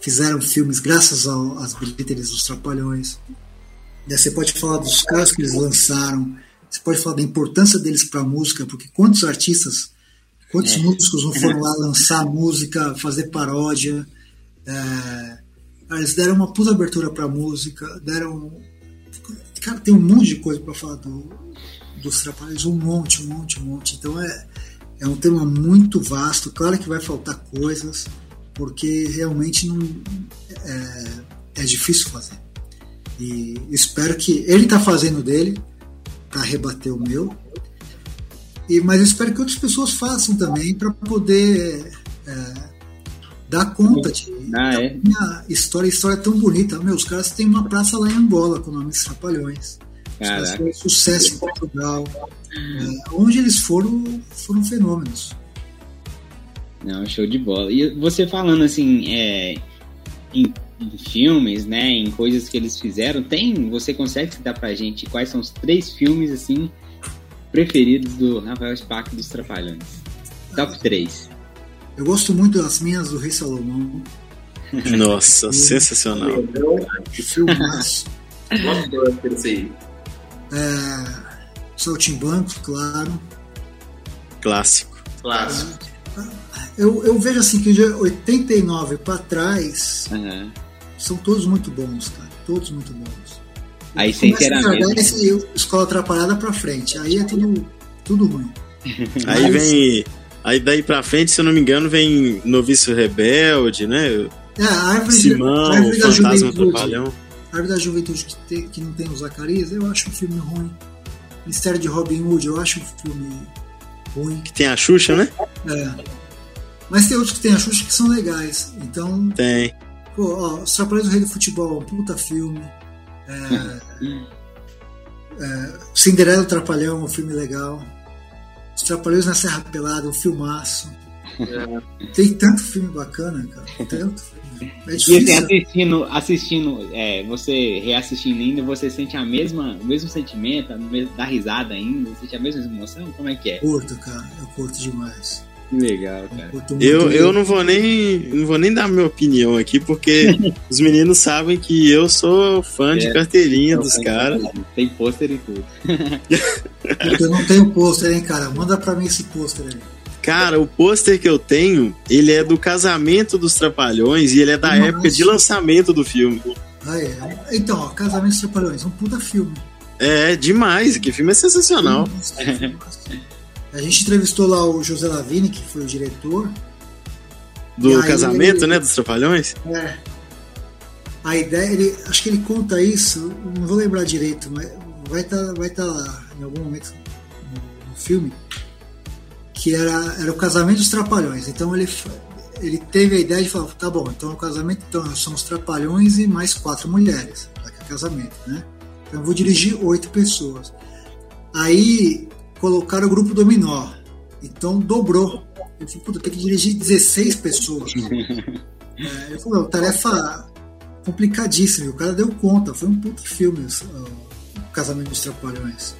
fizeram filmes graças ao, às bilheterias dos Trapalhões. Você pode falar dos casos que eles lançaram, você pode falar da importância deles para a música, porque quantos artistas, quantos é. músicos não foram lá lançar música, fazer paródia. É, eles deram uma puta abertura para a música, deram. Cara, tem um monte de coisa para falar do, dos Trapalhões, um monte, um monte, um monte. Então é, é um tema muito vasto. Claro que vai faltar coisas, porque realmente não é, é difícil fazer. E espero que ele está fazendo dele para rebater o meu. E, mas espero que outras pessoas façam também para poder é, dar conta de ah, é? minha história. história é tão bonita. Meus caras têm uma praça lá em Angola com o nome de Trapalhões. Foram sucesso em Portugal. É, onde eles foram, foram fenômenos. Não, show de bola. E você falando assim, é, em, em, filmes, né, em coisas que eles fizeram, tem, você consegue citar pra gente quais são os três filmes, assim, preferidos do Rafael Spack dos Trapalhões? Top 3. Eu gosto muito das minhas do Rei Salomão. Nossa, sensacional. Filmaço. É, Saltimbanco, claro. Clássico. Clássico. Eu, eu vejo assim que de 89 para trás uhum. são todos muito bons, cara. Todos muito bons. Aí sinceramente. Esse escola atrapalhada para frente. Aí é tudo, tudo ruim. Aí Mas, vem. Aí daí pra frente, se eu não me engano, vem Noviço Rebelde, né? É, a árvore, Simão, a árvore da Fantasma Trapalhão. A Árvore da Juventude que, tem, que não tem o Zacarias, eu acho um filme ruim. Mistério de Robin Hood, eu acho um filme ruim. Que tem a Xuxa, né? É. Mas tem outros que tem a Xuxa que são legais. Então. Tem. Pô, ó, Os Trapalhões do Rei do Futebol, um puta filme. É, é, Cinderela do Trapalhão, um filme legal. Os Trapalhões na Serra Pelada, um filmaço. É. Tem tanto filme bacana, cara. Tanto filme. É. E assim, assistindo, assistindo é, você reassistindo ainda, você sente a mesma, o mesmo sentimento, dá risada ainda, sente a mesma emoção? Como é que é? Curto, cara. Eu curto demais. Que legal, cara. Eu, eu não vou nem não vou nem dar minha opinião aqui, porque os meninos sabem que eu sou fã é, de carteirinha dos caras. Tem pôster e tudo. eu não tenho pôster, hein, cara? Manda pra mim esse pôster aí. Cara, o pôster que eu tenho, ele é do casamento dos Trapalhões e ele é da Nossa. época de lançamento do filme. Ah, é. Então, ó, Casamento dos Trapalhões, um puta filme. É, demais. Que filme é sensacional. A gente entrevistou lá o José Lavini, que foi o diretor. Do casamento, ele- né? Dos Trapalhões. É. A ideia, ele, acho que ele conta isso, não vou lembrar direito, mas vai estar vai tá lá em algum momento no filme, que era, era o casamento dos trapalhões. Então ele, ele teve a ideia de falar, tá bom, então o casamento, então nós somos trapalhões e mais quatro mulheres, já que é casamento, né? Então eu vou dirigir oito pessoas. Aí colocaram o grupo dominó, então dobrou. Eu falei, puta, tem que dirigir 16 pessoas. É, eu falei, "Não, tarefa complicadíssima. O cara deu conta. Foi um puto filme, o Casamento dos Trapalhões.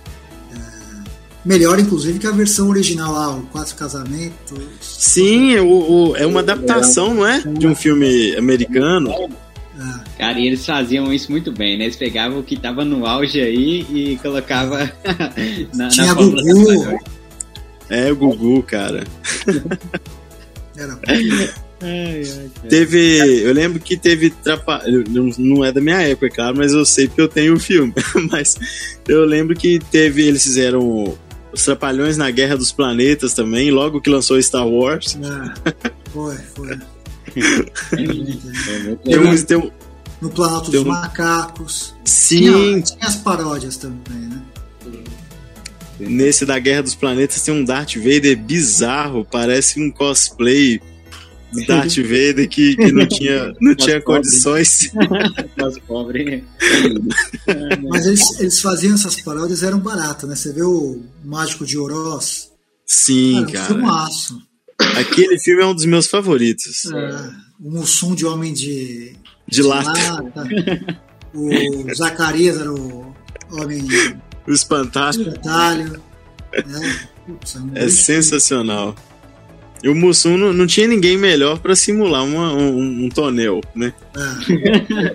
É, melhor, inclusive, que a versão original lá, o Quatro Casamentos. Sim, o, o- é uma adaptação, não é? De um filme americano. É, Cara, e eles faziam isso muito bem, né? Eles pegavam o que tava no auge aí e colocava na, Tinha na Gugu. É o Gugu, cara. era, Teve. Eu lembro que teve trapa... não- Não é da minha época, é claro, mas eu sei porque eu tenho o filme. mas eu lembro que teve. Eles fizeram os Trapalhões na Guerra dos Planetas também, logo que lançou Star Wars. é, foi, foi. Tem um, tem um- No Planalto Tem dos um- Macacos. sim, Tinha, tinha as paródias também, né? nesse da Guerra dos Planetas tem um Darth Vader bizarro, parece um cosplay Darth Vader que, que não tinha, não tinha condições. Nós pobres. Mas eles, eles faziam essas paródias, eram baratas, né? Você vê o Mágico de Oroz. Sim, Cara, um filmaço. Aquele filme é um dos meus favoritos. É, o Mussum de Homem de, De lata. O Zacarias era o Homem O Espantalho. Espantalho. Né? Putz, É grande sensacional. E o Mussum não, não tinha ninguém melhor pra simular uma- um, um tonel, né?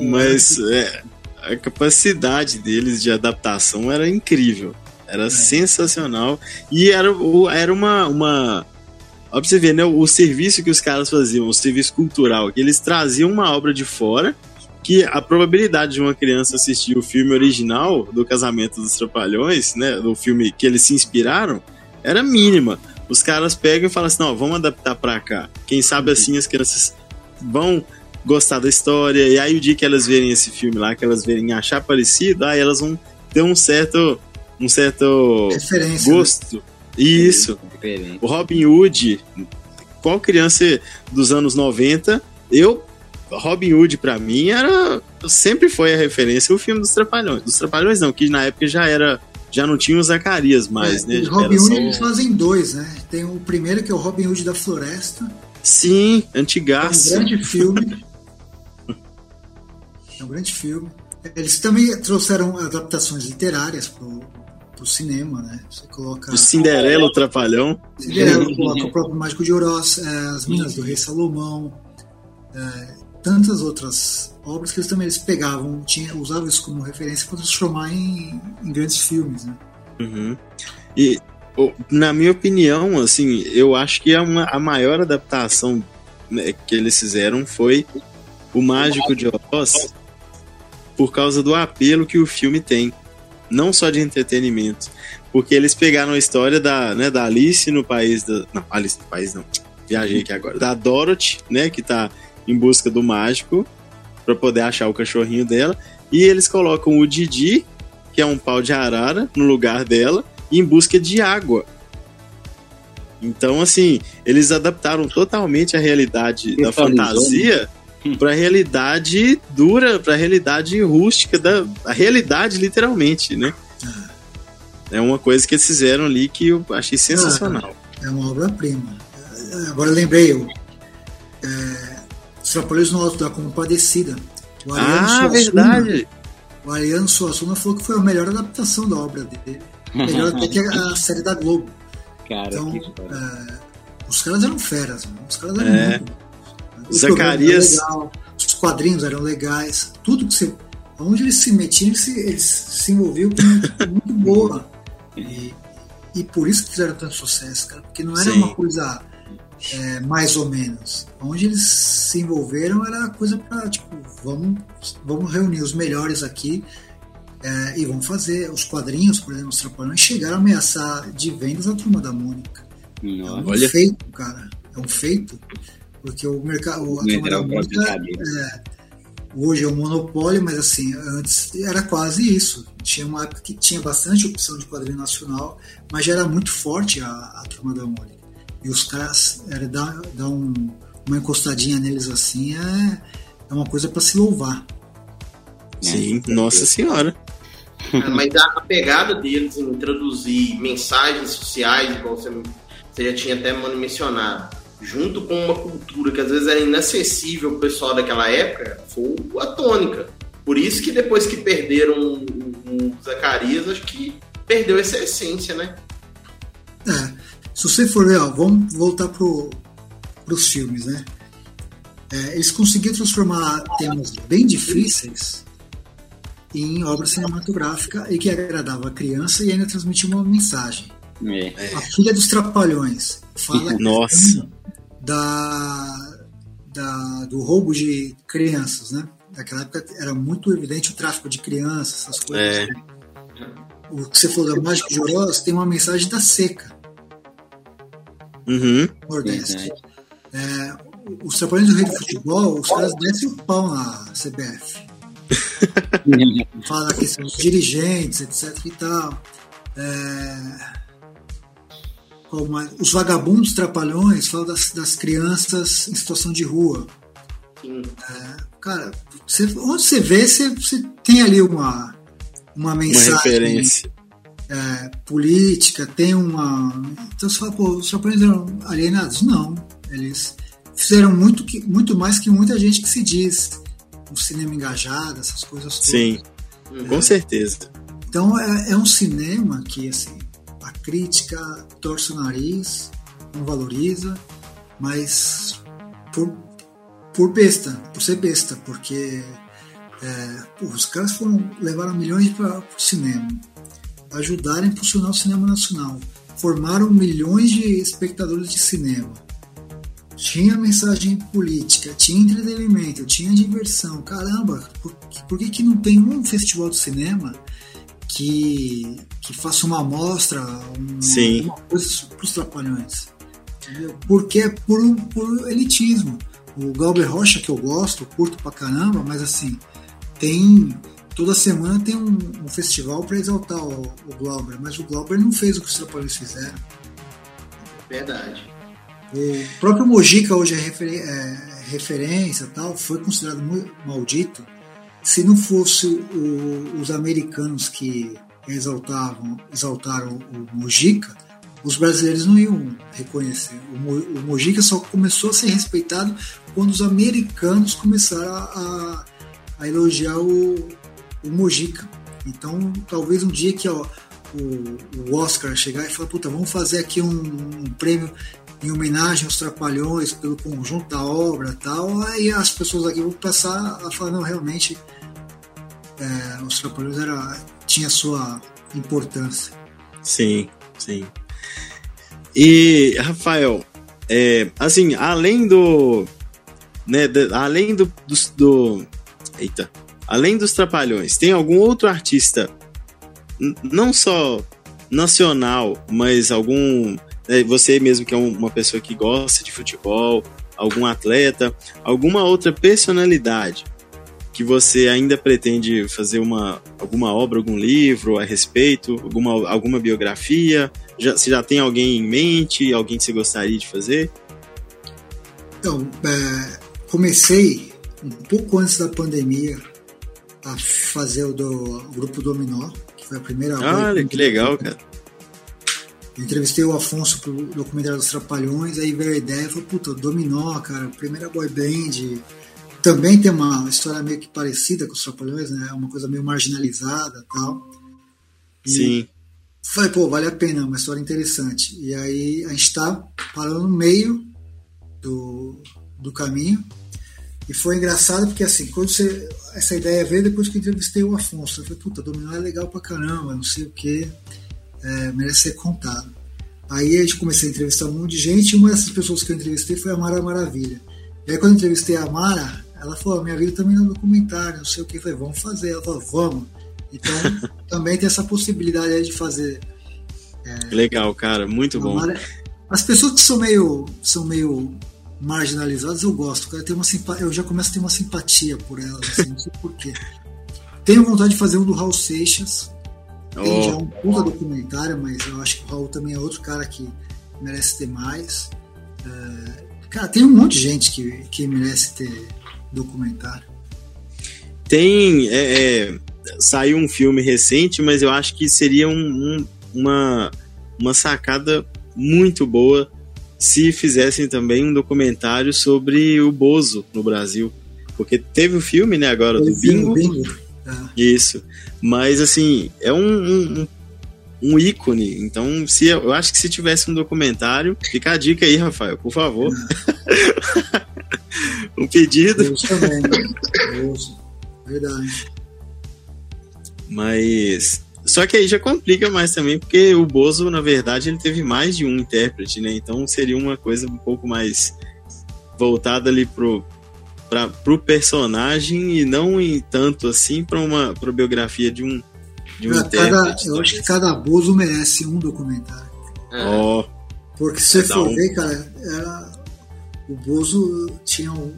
Mas é, a capacidade deles de adaptação era incrível. Era sensacional. E era, o- era uma. uma ó, pra você ver, né? O serviço que os caras faziam, o serviço cultural, que eles traziam uma obra de fora, que a probabilidade de uma criança assistir o filme original do Casamento dos Trapalhões, né? Do filme que eles se inspiraram, era mínima. Os caras pegam e falam assim: não, vamos adaptar pra cá. Quem sabe assim as crianças vão gostar da história. E aí o dia que elas verem esse filme lá, que elas verem achar parecido, aí elas vão ter um certo um certo Referência. né? gosto. Isso. Diferente. O Robin Hood, qual criança dos anos 90, eu Robin Hood pra mim era sempre foi a referência o filme dos Trapalhões. Dos Trapalhões não, que na época já era já não tinha o Zacarias mais, É, né? Já Robin só Hood o- eles fazem dois, né? Tem o primeiro que é o Robin Hood da Floresta. Sim, É um antigaço. grande filme. É um grande filme. Eles também trouxeram adaptações literárias pro, pro cinema, né? Você coloca. O Cinderela, o Trapalhão. Cinderela, coloca o próprio Mágico de Oroz, é, As Minas do Rei Salomão, é, tantas outras obras que eles também eles pegavam, tinha, usavam isso como referência para transformar em, em grandes filmes, né? Uhum. E, na minha opinião, assim, eu acho que a, uma- a maior adaptação né, que eles fizeram foi o Mágico de Oz, por causa do apelo que o filme tem, não só de entretenimento, porque eles pegaram a história da, né, da Alice no país da, não, Alice no país não, viajei aqui agora, da Dorothy, né, que tá em busca do mágico para poder achar o cachorrinho dela, e eles colocam o Didi, que é um pau de arara, no lugar dela, em busca de água. Então, assim, eles adaptaram totalmente a realidade da Atualizou, fantasia para a realidade dura, para a realidade rústica, da a realidade literalmente, né? É uma coisa que eles fizeram ali que eu achei sensacional. É uma obra-prima. Agora eu lembrei, o, é, Trapalhões no Alto da Compadecida. O Ariano Ah, Suassuna- verdade. O Ariano Suassuna falou que foi a melhor adaptação da obra dele. Melhor até que a, série da Globo. Cara, Então, é, os caras eram feras, mano. os caras eram É. muito bons. Zacarias- legal, os quadrinhos eram legais, tudo que você. Onde eles se metiam, eles se, eles se envolviam com muito, muito boa. E, e por isso que fizeram tanto sucesso, cara, porque não era Sim. uma coisa é, mais ou menos. Onde eles se envolveram era coisa para tipo, vamos, vamos reunir os melhores aqui é, e vamos fazer os quadrinhos, por exemplo, os Trapalhões chegaram a ameaçar de vendas a turma da Mônica. É um Olha. feito, cara. É um feito. Porque o mercado. A turma da Mônica é, hoje é um monopólio, mas assim, antes era quase isso. Tinha uma época que tinha bastante opção de quadrinho nacional, mas já era muito forte a, a turma da Mônica. E os caras era dar, dar um, uma encostadinha neles assim é, é uma coisa para se louvar. Sim, nossa senhora. É, mas a pegada deles em introduzir mensagens sociais, igual você, você já tinha até mencionado, junto com uma cultura que às vezes era inacessível ao pessoal daquela época, foi a tônica. Por isso que depois que perderam o, Zacarias, acho que perdeu essa essência, né? Se você for ver, ó, vamos voltar pro, pros filmes, né? É, eles conseguiram transformar temas bem difíceis em obra cinematográfica e que agradava a criança e ainda transmitia uma mensagem. É. A Filha dos Trapalhões fala Nossa da, da, do roubo de crianças, né? Naquela época era muito evidente o tráfico de crianças, essas coisas. É. O que você falou da Mágica de Oroz tem uma mensagem da seca. Uhum. Nordeste. É, os trapalhões do rei do futebol, os caras descem o pau na CBF. Fala que são os dirigentes, etc e tal. É, como os vagabundos trapalhões, fala das, das crianças em situação de rua. É, cara, você, onde você vê, você, você, tem ali uma, uma mensagem. Uma referência. É, política, tem uma. Então você fala, pô, os trapalhões eram alienados? Não. Eles fizeram muito, muito mais que muita gente que se diz. Um cinema engajado, essas coisas todas. Sim, uhum. com certeza. Então é, é um cinema que, assim, a crítica torce o nariz, não valoriza, mas por, por besta, por ser besta, porque é, os caras foram, levaram milhões para o cinema, ajudaram a impulsionar o cinema nacional, formaram milhões de espectadores de cinema. Tinha mensagem política, tinha entretenimento, tinha diversão. Caramba, por, por que, que não tem um festival de cinema que, que faça uma amostra, um, uma coisa para os trapalhões. Porque é por, por elitismo. O Galber Rocha, que eu gosto, curto pra caramba, mas assim, tem. Toda semana tem um, um festival para exaltar o, o Glauber, mas o Glauber não fez o que os Trapalhões fizeram. Verdade. O próprio Mojica hoje é, refer, é referência tal, foi considerado maldito se não fosse o, os americanos que exaltavam, exaltaram o Mojica, os brasileiros não iam reconhecer. O, o Mojica só começou a ser respeitado quando os americanos começaram a, a, a elogiar o, o Mojica. Então, talvez um dia que ó, o, o, Oscar chegar e falar, puta, vamos fazer aqui um, um, prêmio em homenagem aos Trapalhões pelo conjunto da obra tal, aí as pessoas aqui vão passar a falar, não, realmente é, os Trapalhões era, tinha sua importância. Sim, sim. E, Rafael, é, assim, além do. Né, de, além do, do, do. Eita. Além dos Trapalhões, tem algum outro artista, não só nacional, mas algum. Né, você mesmo que é uma pessoa que gosta de futebol, algum atleta, alguma outra personalidade que você ainda pretende fazer uma, alguma obra, algum livro a respeito, alguma, alguma biografia? Já, você já tem alguém em mente, alguém que você gostaria de fazer? Então, é, comecei um pouco antes da pandemia a fazer o do o grupo Dominó, que foi a primeira Olha, que legal, cara. Entrevistei o Afonso pro documentário dos Trapalhões, aí veio a ideia, falei, puta, Dominó, cara, primeira boy band, também tem uma história meio que parecida com os Trapalhões, né? É uma coisa meio marginalizada tal. E Sim. Falei, pô, vale a pena, é uma história interessante. E aí a gente está parando no meio do, do caminho. E foi engraçado porque, assim, quando você. Essa ideia veio depois que eu entrevistei o Afonso. Eu falei, puta, Dominó é legal pra caramba, não sei o quê, é, merece ser contado. Aí a gente comecei a entrevistar um monte de gente, e uma dessas pessoas que eu entrevistei foi a Mara Maravilha. E aí quando eu entrevistei a Mara, ela falou, minha vida também é um documentário, não sei o que, eu falei, vamos fazer. Ela falou, vamos. Então também tem essa possibilidade aí de fazer. É, Legal, cara, muito bom. Mara... As pessoas que são meio, são meio marginalizadas, eu gosto. Cara, eu, uma eu já começo a ter uma simpatia por elas, assim, não sei porquê. Tenho vontade de fazer um do Raul Seixas. Tem oh. já um puta documentário, mas eu acho que o Raul também é outro cara que merece ter mais. Uh, cara, tem um monte de gente que, que merece ter documentário. Tem. É, é, saiu um filme recente, mas eu acho que seria um, um, uma, uma sacada muito boa se fizessem também um documentário sobre o Bozo no Brasil. Porque teve o filme, né, agora, do Bingo. Bingo. Ah. Isso. Mas, assim, é um, um, um, ícone. Então, se, eu acho que se tivesse um documentário, fica a dica aí, Rafael, por favor. Ah. um pedido. Eu também. Verdade. Mas. Só que aí já complica mais também, porque o Bozo, na verdade, ele teve mais de um intérprete, né? Então seria uma coisa um pouco mais voltada ali pro, pra, pro personagem e não em tanto assim para uma pra biografia de um, de um cada, Eu acho que cada Bozo merece um documentário. É. Oh, porque se você for um... ver, cara, era, o Bozo tinha um,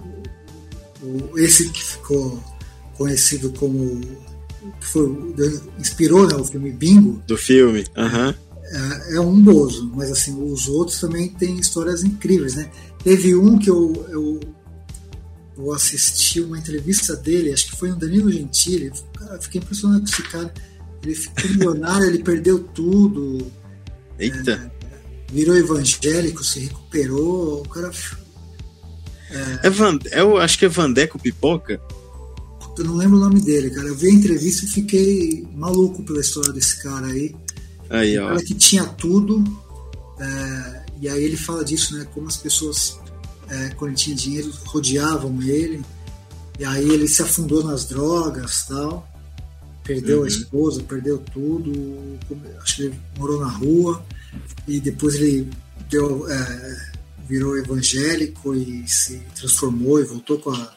um, esse que ficou conhecido como que foi, inspirou né, o filme Bingo. Do filme, aham. É, é, um Bozo, mas assim, os outros também têm histórias incríveis, né? Teve um que eu, eu, eu assisti uma entrevista dele, acho que foi no Danilo Gentili. Cara, fiquei impressionado com esse cara. Ele ficou milionário, ele perdeu tudo. Eita! É, virou evangélico, se recuperou. O cara. É, é Van, eu acho que é Vandeco Pipoca eu não lembro o nome dele, cara. Eu vi a entrevista e fiquei maluco pela história desse cara aí. Aí, ó. Um cara que tinha tudo. É, e aí ele fala disso, né? Como as pessoas, é, quando ele tinha dinheiro, rodeavam ele. E aí ele se afundou nas drogas tal. Perdeu uhum. a esposa, perdeu tudo. Acho que ele morou na rua. E depois ele deu, é, virou evangélico e se transformou e voltou com a,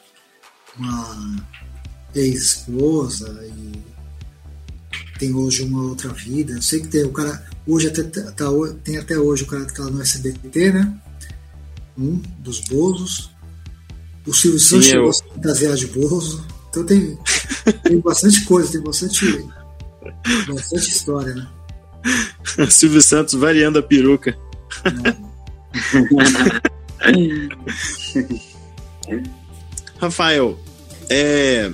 com a ex-esposa e tem hoje uma outra vida. Eu sei que tem o cara, hoje até tá, tá tem até hoje o cara que tá no SBT, né? Um dos Bozos. O Silvio Santos chegou eu... a fantasiar de Bozo. Então tem, tem bastante coisa, tem bastante, bastante história, né? Silvio Santos variando a peruca. Rafael, é,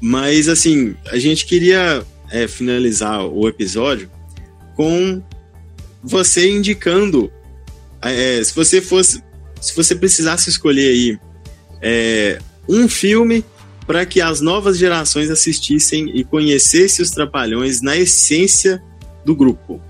mas, assim, a gente queria é, finalizar o episódio com você indicando. É, se você fosse. Se você precisasse escolher aí é, um filme para que as novas gerações assistissem e conhecessem os Trapalhões na essência do grupo.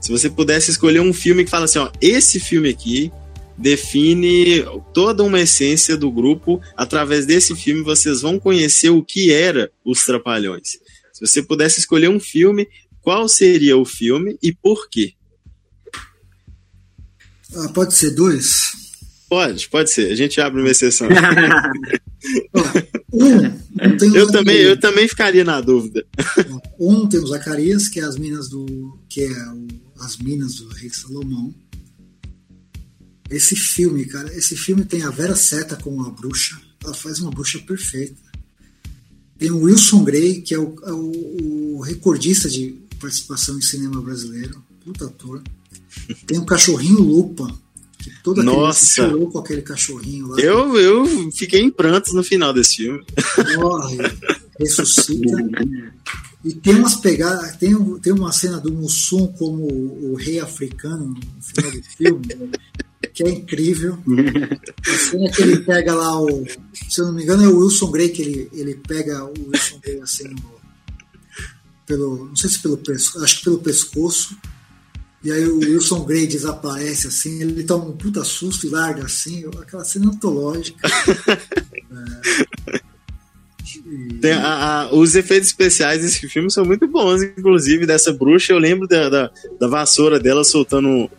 Se você pudesse escolher um filme que fala assim, ó, esse filme aqui define toda uma essência do grupo. Através desse filme, vocês vão conhecer o que era os Trapalhões. Se você pudesse escolher um filme, qual seria o filme e por quê? Ah, pode ser dois? Pode, pode ser. A gente abre uma exceção. um, eu, também, eu também ficaria na dúvida. Um tem o Zacarias, que é as minas do. que é o, as minas do Rei Salomão. Esse filme, cara, esse filme tem a Vera Seta como uma bruxa. Ela faz uma bruxa perfeita. Tem o Wilson Gray, que é o, é o, o recordista de participação em cinema brasileiro. Puta ator. Tem o cachorrinho Lupa, que toda Nossa. chorou com aquele cachorrinho lá. Eu, eu fiquei em prantos no final desse filme. Morre, ressuscita. E tem umas pegadas, tem, tem uma cena do Mussum como o, o rei africano no final do filme que é incrível. A cena que ele pega lá o. Se eu não me engano, é o Wilson Gray que ele, ele pega o Wilson Gray assim no, pelo. Não sei se pelo pescoço, acho que pelo pescoço. E aí o Wilson Gray desaparece assim, ele toma um puta susto e larga assim, aquela cena antológica. é, a, a, os efeitos especiais desse filme são muito bons, inclusive dessa bruxa. Eu lembro da, da, da vassoura dela soltando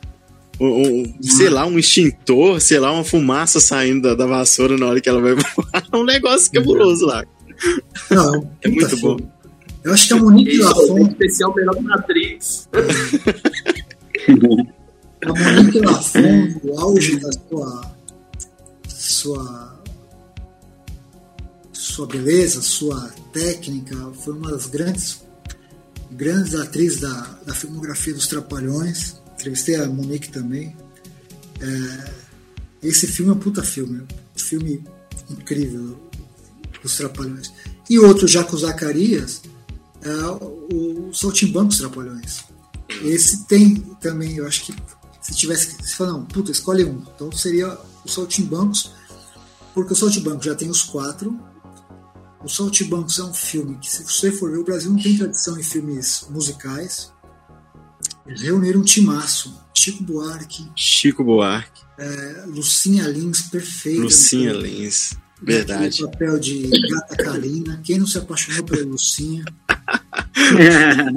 um, um, sei lá, um extintor, sei lá, uma fumaça saindo da, da vassoura na hora que ela vai voar. É um negócio cabuloso lá. Não, É muito puta bom. filme. Eu acho que a Monique Isso, é Lafon, especial melhor do Matrix. a Monique Lafon, no auge da sua, sua, sua beleza, sua técnica, foi uma das grandes, grandes atrizes da, da filmografia dos Trapalhões. Entrevistei a Monique também. É, esse filme é um puta filme, um filme incrível dos Trapalhões. E outro, já com Zacarias, é o Saltimbancos Trapalhões. Esse tem também, eu acho que se tivesse que. Falar, não, puta, escolhe um. Então seria o Saltimbancos, porque o Saltimbancos já tem os quatro. O Saltimbancos é um filme que, se você for ver, o Brasil não tem tradição em filmes musicais. Eles reuniram um timaço. Chico Buarque, Chico Buarque, é, Lucinha Lins, perfeita. Lucinha no- Lins. Verdade. papel de gata Carina. Quem não se apaixonou pela Lucinha?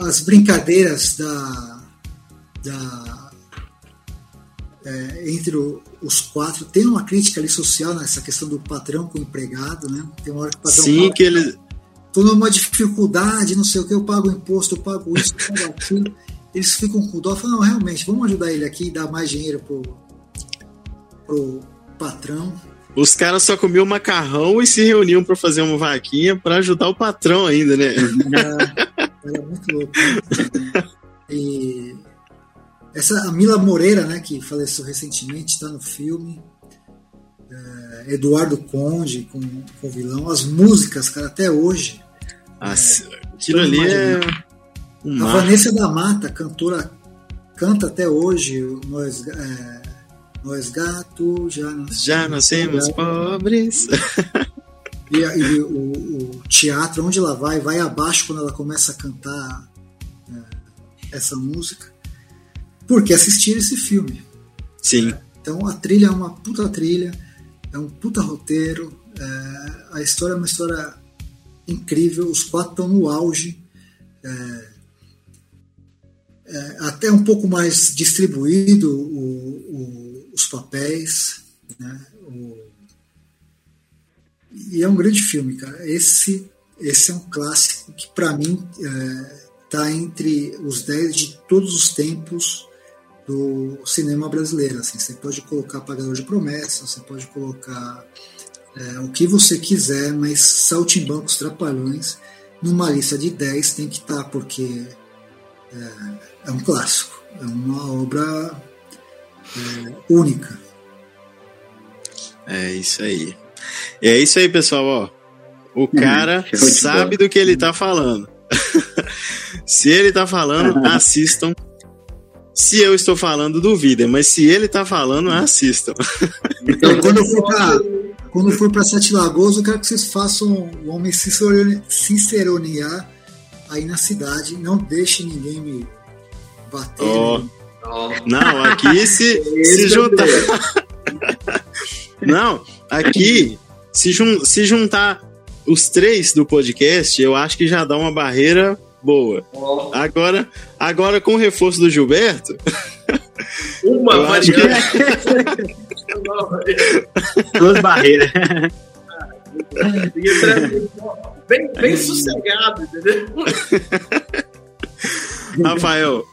as brincadeiras da, da é, entre o- os quatro tem uma crítica ali social nessa questão do patrão com o empregado, né? Tem uma hora que o patrão Sim, fala, que ele. Tô numa dificuldade, não sei o que, eu pago imposto, eu pago isso, eu pago aquilo. Eles ficam com dó, falam, não, realmente, vamos ajudar ele aqui e dar mais dinheiro pro, pro patrão. Os caras só comiam macarrão e se reuniam pra fazer uma vaquinha pra ajudar o patrão ainda, né? Era, era muito louco. né? E essa a Mila Moreira, né, que faleceu recentemente, está no filme. É, Eduardo Conde com, com o vilão. As músicas, cara, até hoje. As- Aquilo ali é um A. Vanessa da Mata, cantora, canta até hoje. Nós, é, nós gato, já nascemos, Já nascemos pobres. E, e o, o teatro, onde ela vai, vai abaixo quando ela começa a cantar é, essa música. Porque assistiram esse filme. Sim. Então a trilha é uma puta trilha, é um puta roteiro, é, a história é uma história incrível, os quatro estão no auge. é, é, até um pouco mais distribuído o- o- os papéis. Né? O- e é um grande filme, cara. Esse, esse é um clássico que, para mim, está entre os 10 de todos os tempos do cinema brasileiro. Assim, você pode colocar Pagador de Promessas, você pode colocar é, o que você quiser, mas Saltimbancos Trapalhões, numa lista de 10, tem que estar, porque é, é um clássico, é uma obra é, única. É isso aí. E é isso aí, pessoal, ó. O cara show de sabe do que ele tá falando. se ele tá falando, assistam. Se eu estou falando, duvidem, mas se ele tá falando, assistam. Então, quando eu for pra, quando for para Sete Lagoas, eu quero que vocês façam o homem cicerone- ciceronear aí na cidade. Não deixe ninguém me bater. Ó. né? Não, aqui se, se juntar. Não, aqui, se, jun- se juntar os três do podcast, eu acho que já dá uma barreira boa. Agora, agora com o reforço do Gilberto, Uma variante. Duas barreiras. bem, bem sossegado, entendeu? Rafael,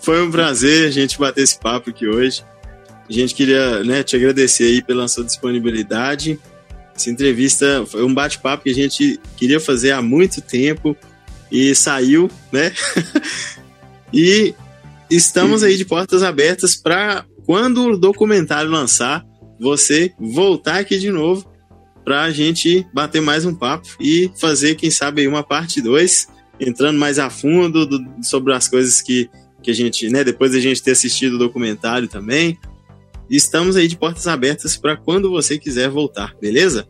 foi um prazer a gente bater esse papo aqui hoje. A gente queria né, te agradecer aí pela sua disponibilidade. Essa entrevista foi um bate-papo que a gente queria fazer há muito tempo e saiu, né? e estamos aí de portas abertas para quando o documentário lançar, você voltar aqui de novo para a gente bater mais um papo e fazer, quem sabe, uma parte 2, entrando mais a fundo do- sobre as coisas que, que a gente, né, depois da gente ter assistido o documentário também. Estamos aí de portas abertas para quando você quiser voltar, beleza?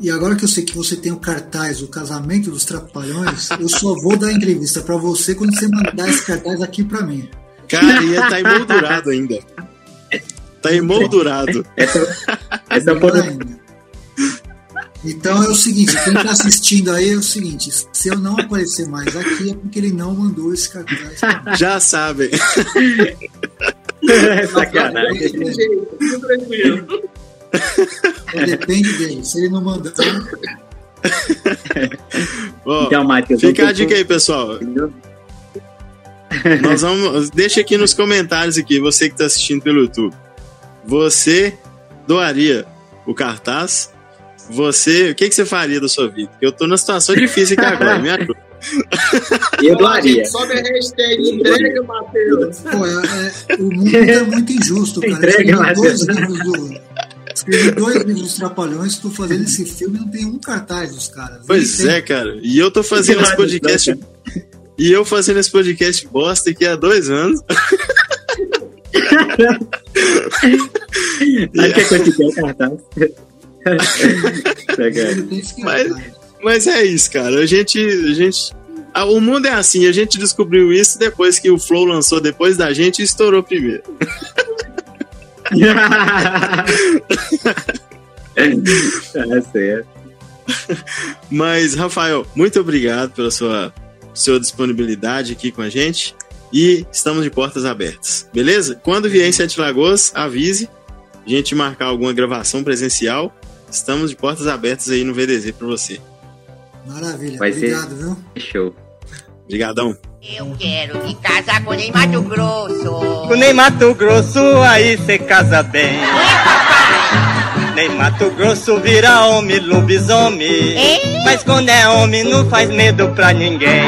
E agora que eu sei que você tem o cartaz, o casamento dos trapalhões, eu só vou dar entrevista para você quando você mandar esse cartaz aqui para mim. Cara, ia tá emoldurado ainda. Tá emoldurado. Essa é Melhor ponto, ainda. Então é o seguinte, quem está assistindo aí é o seguinte, se eu não aparecer mais aqui é porque ele não mandou esse cartaz. Já sabem. Sacanagem. Tudo tranquilo. Então, depende dele. Se ele não mandar, Ó, Então, Matheus, fica a dica aí, pessoal. Nós vamos. Deixa aqui nos comentários aqui, você que está assistindo pelo YouTube. Você doaria o cartaz? Você, o que, que você faria da sua vida? Eu tô numa situação difícil aqui agora, me ajuda. Eu doaria. Sobe a hashtag entrega, Matheus. pô, é- é- o mundo é muito injusto, cara. Entrega, Escrevi Matheus. dois livros do. Escrevi dois livros dos Trapalhões, estou fazendo esse filme e não tem um cartaz dos caras. Pois tem. é, cara. E eu tô fazendo esse podcast. E eu fazendo esse podcast bosta aqui há dois anos. Sabe que é coisa que cartaz? Tem esse Mas-. Mas é isso, cara. A gente. A gente ah, o mundo é assim, a gente descobriu isso depois que o Flow lançou depois da gente e estourou primeiro. Tá certo. Mas, Rafael, muito obrigado pela sua, sua disponibilidade aqui com a gente. E estamos de portas abertas, beleza? Quando vier em Sete Lagoas, avise. A gente marcar alguma gravação presencial. Estamos de portas abertas aí no VDZ para você. Maravilha. Vai ser- Obrigado, viu? Show. Obrigadão. Eu quero me casar com Ney Mato Grosso. Com nem Mato Grosso aí cê casa bem. Nem Mato Grosso vira homem, lobisomem. Mas quando é homem não faz medo pra ninguém.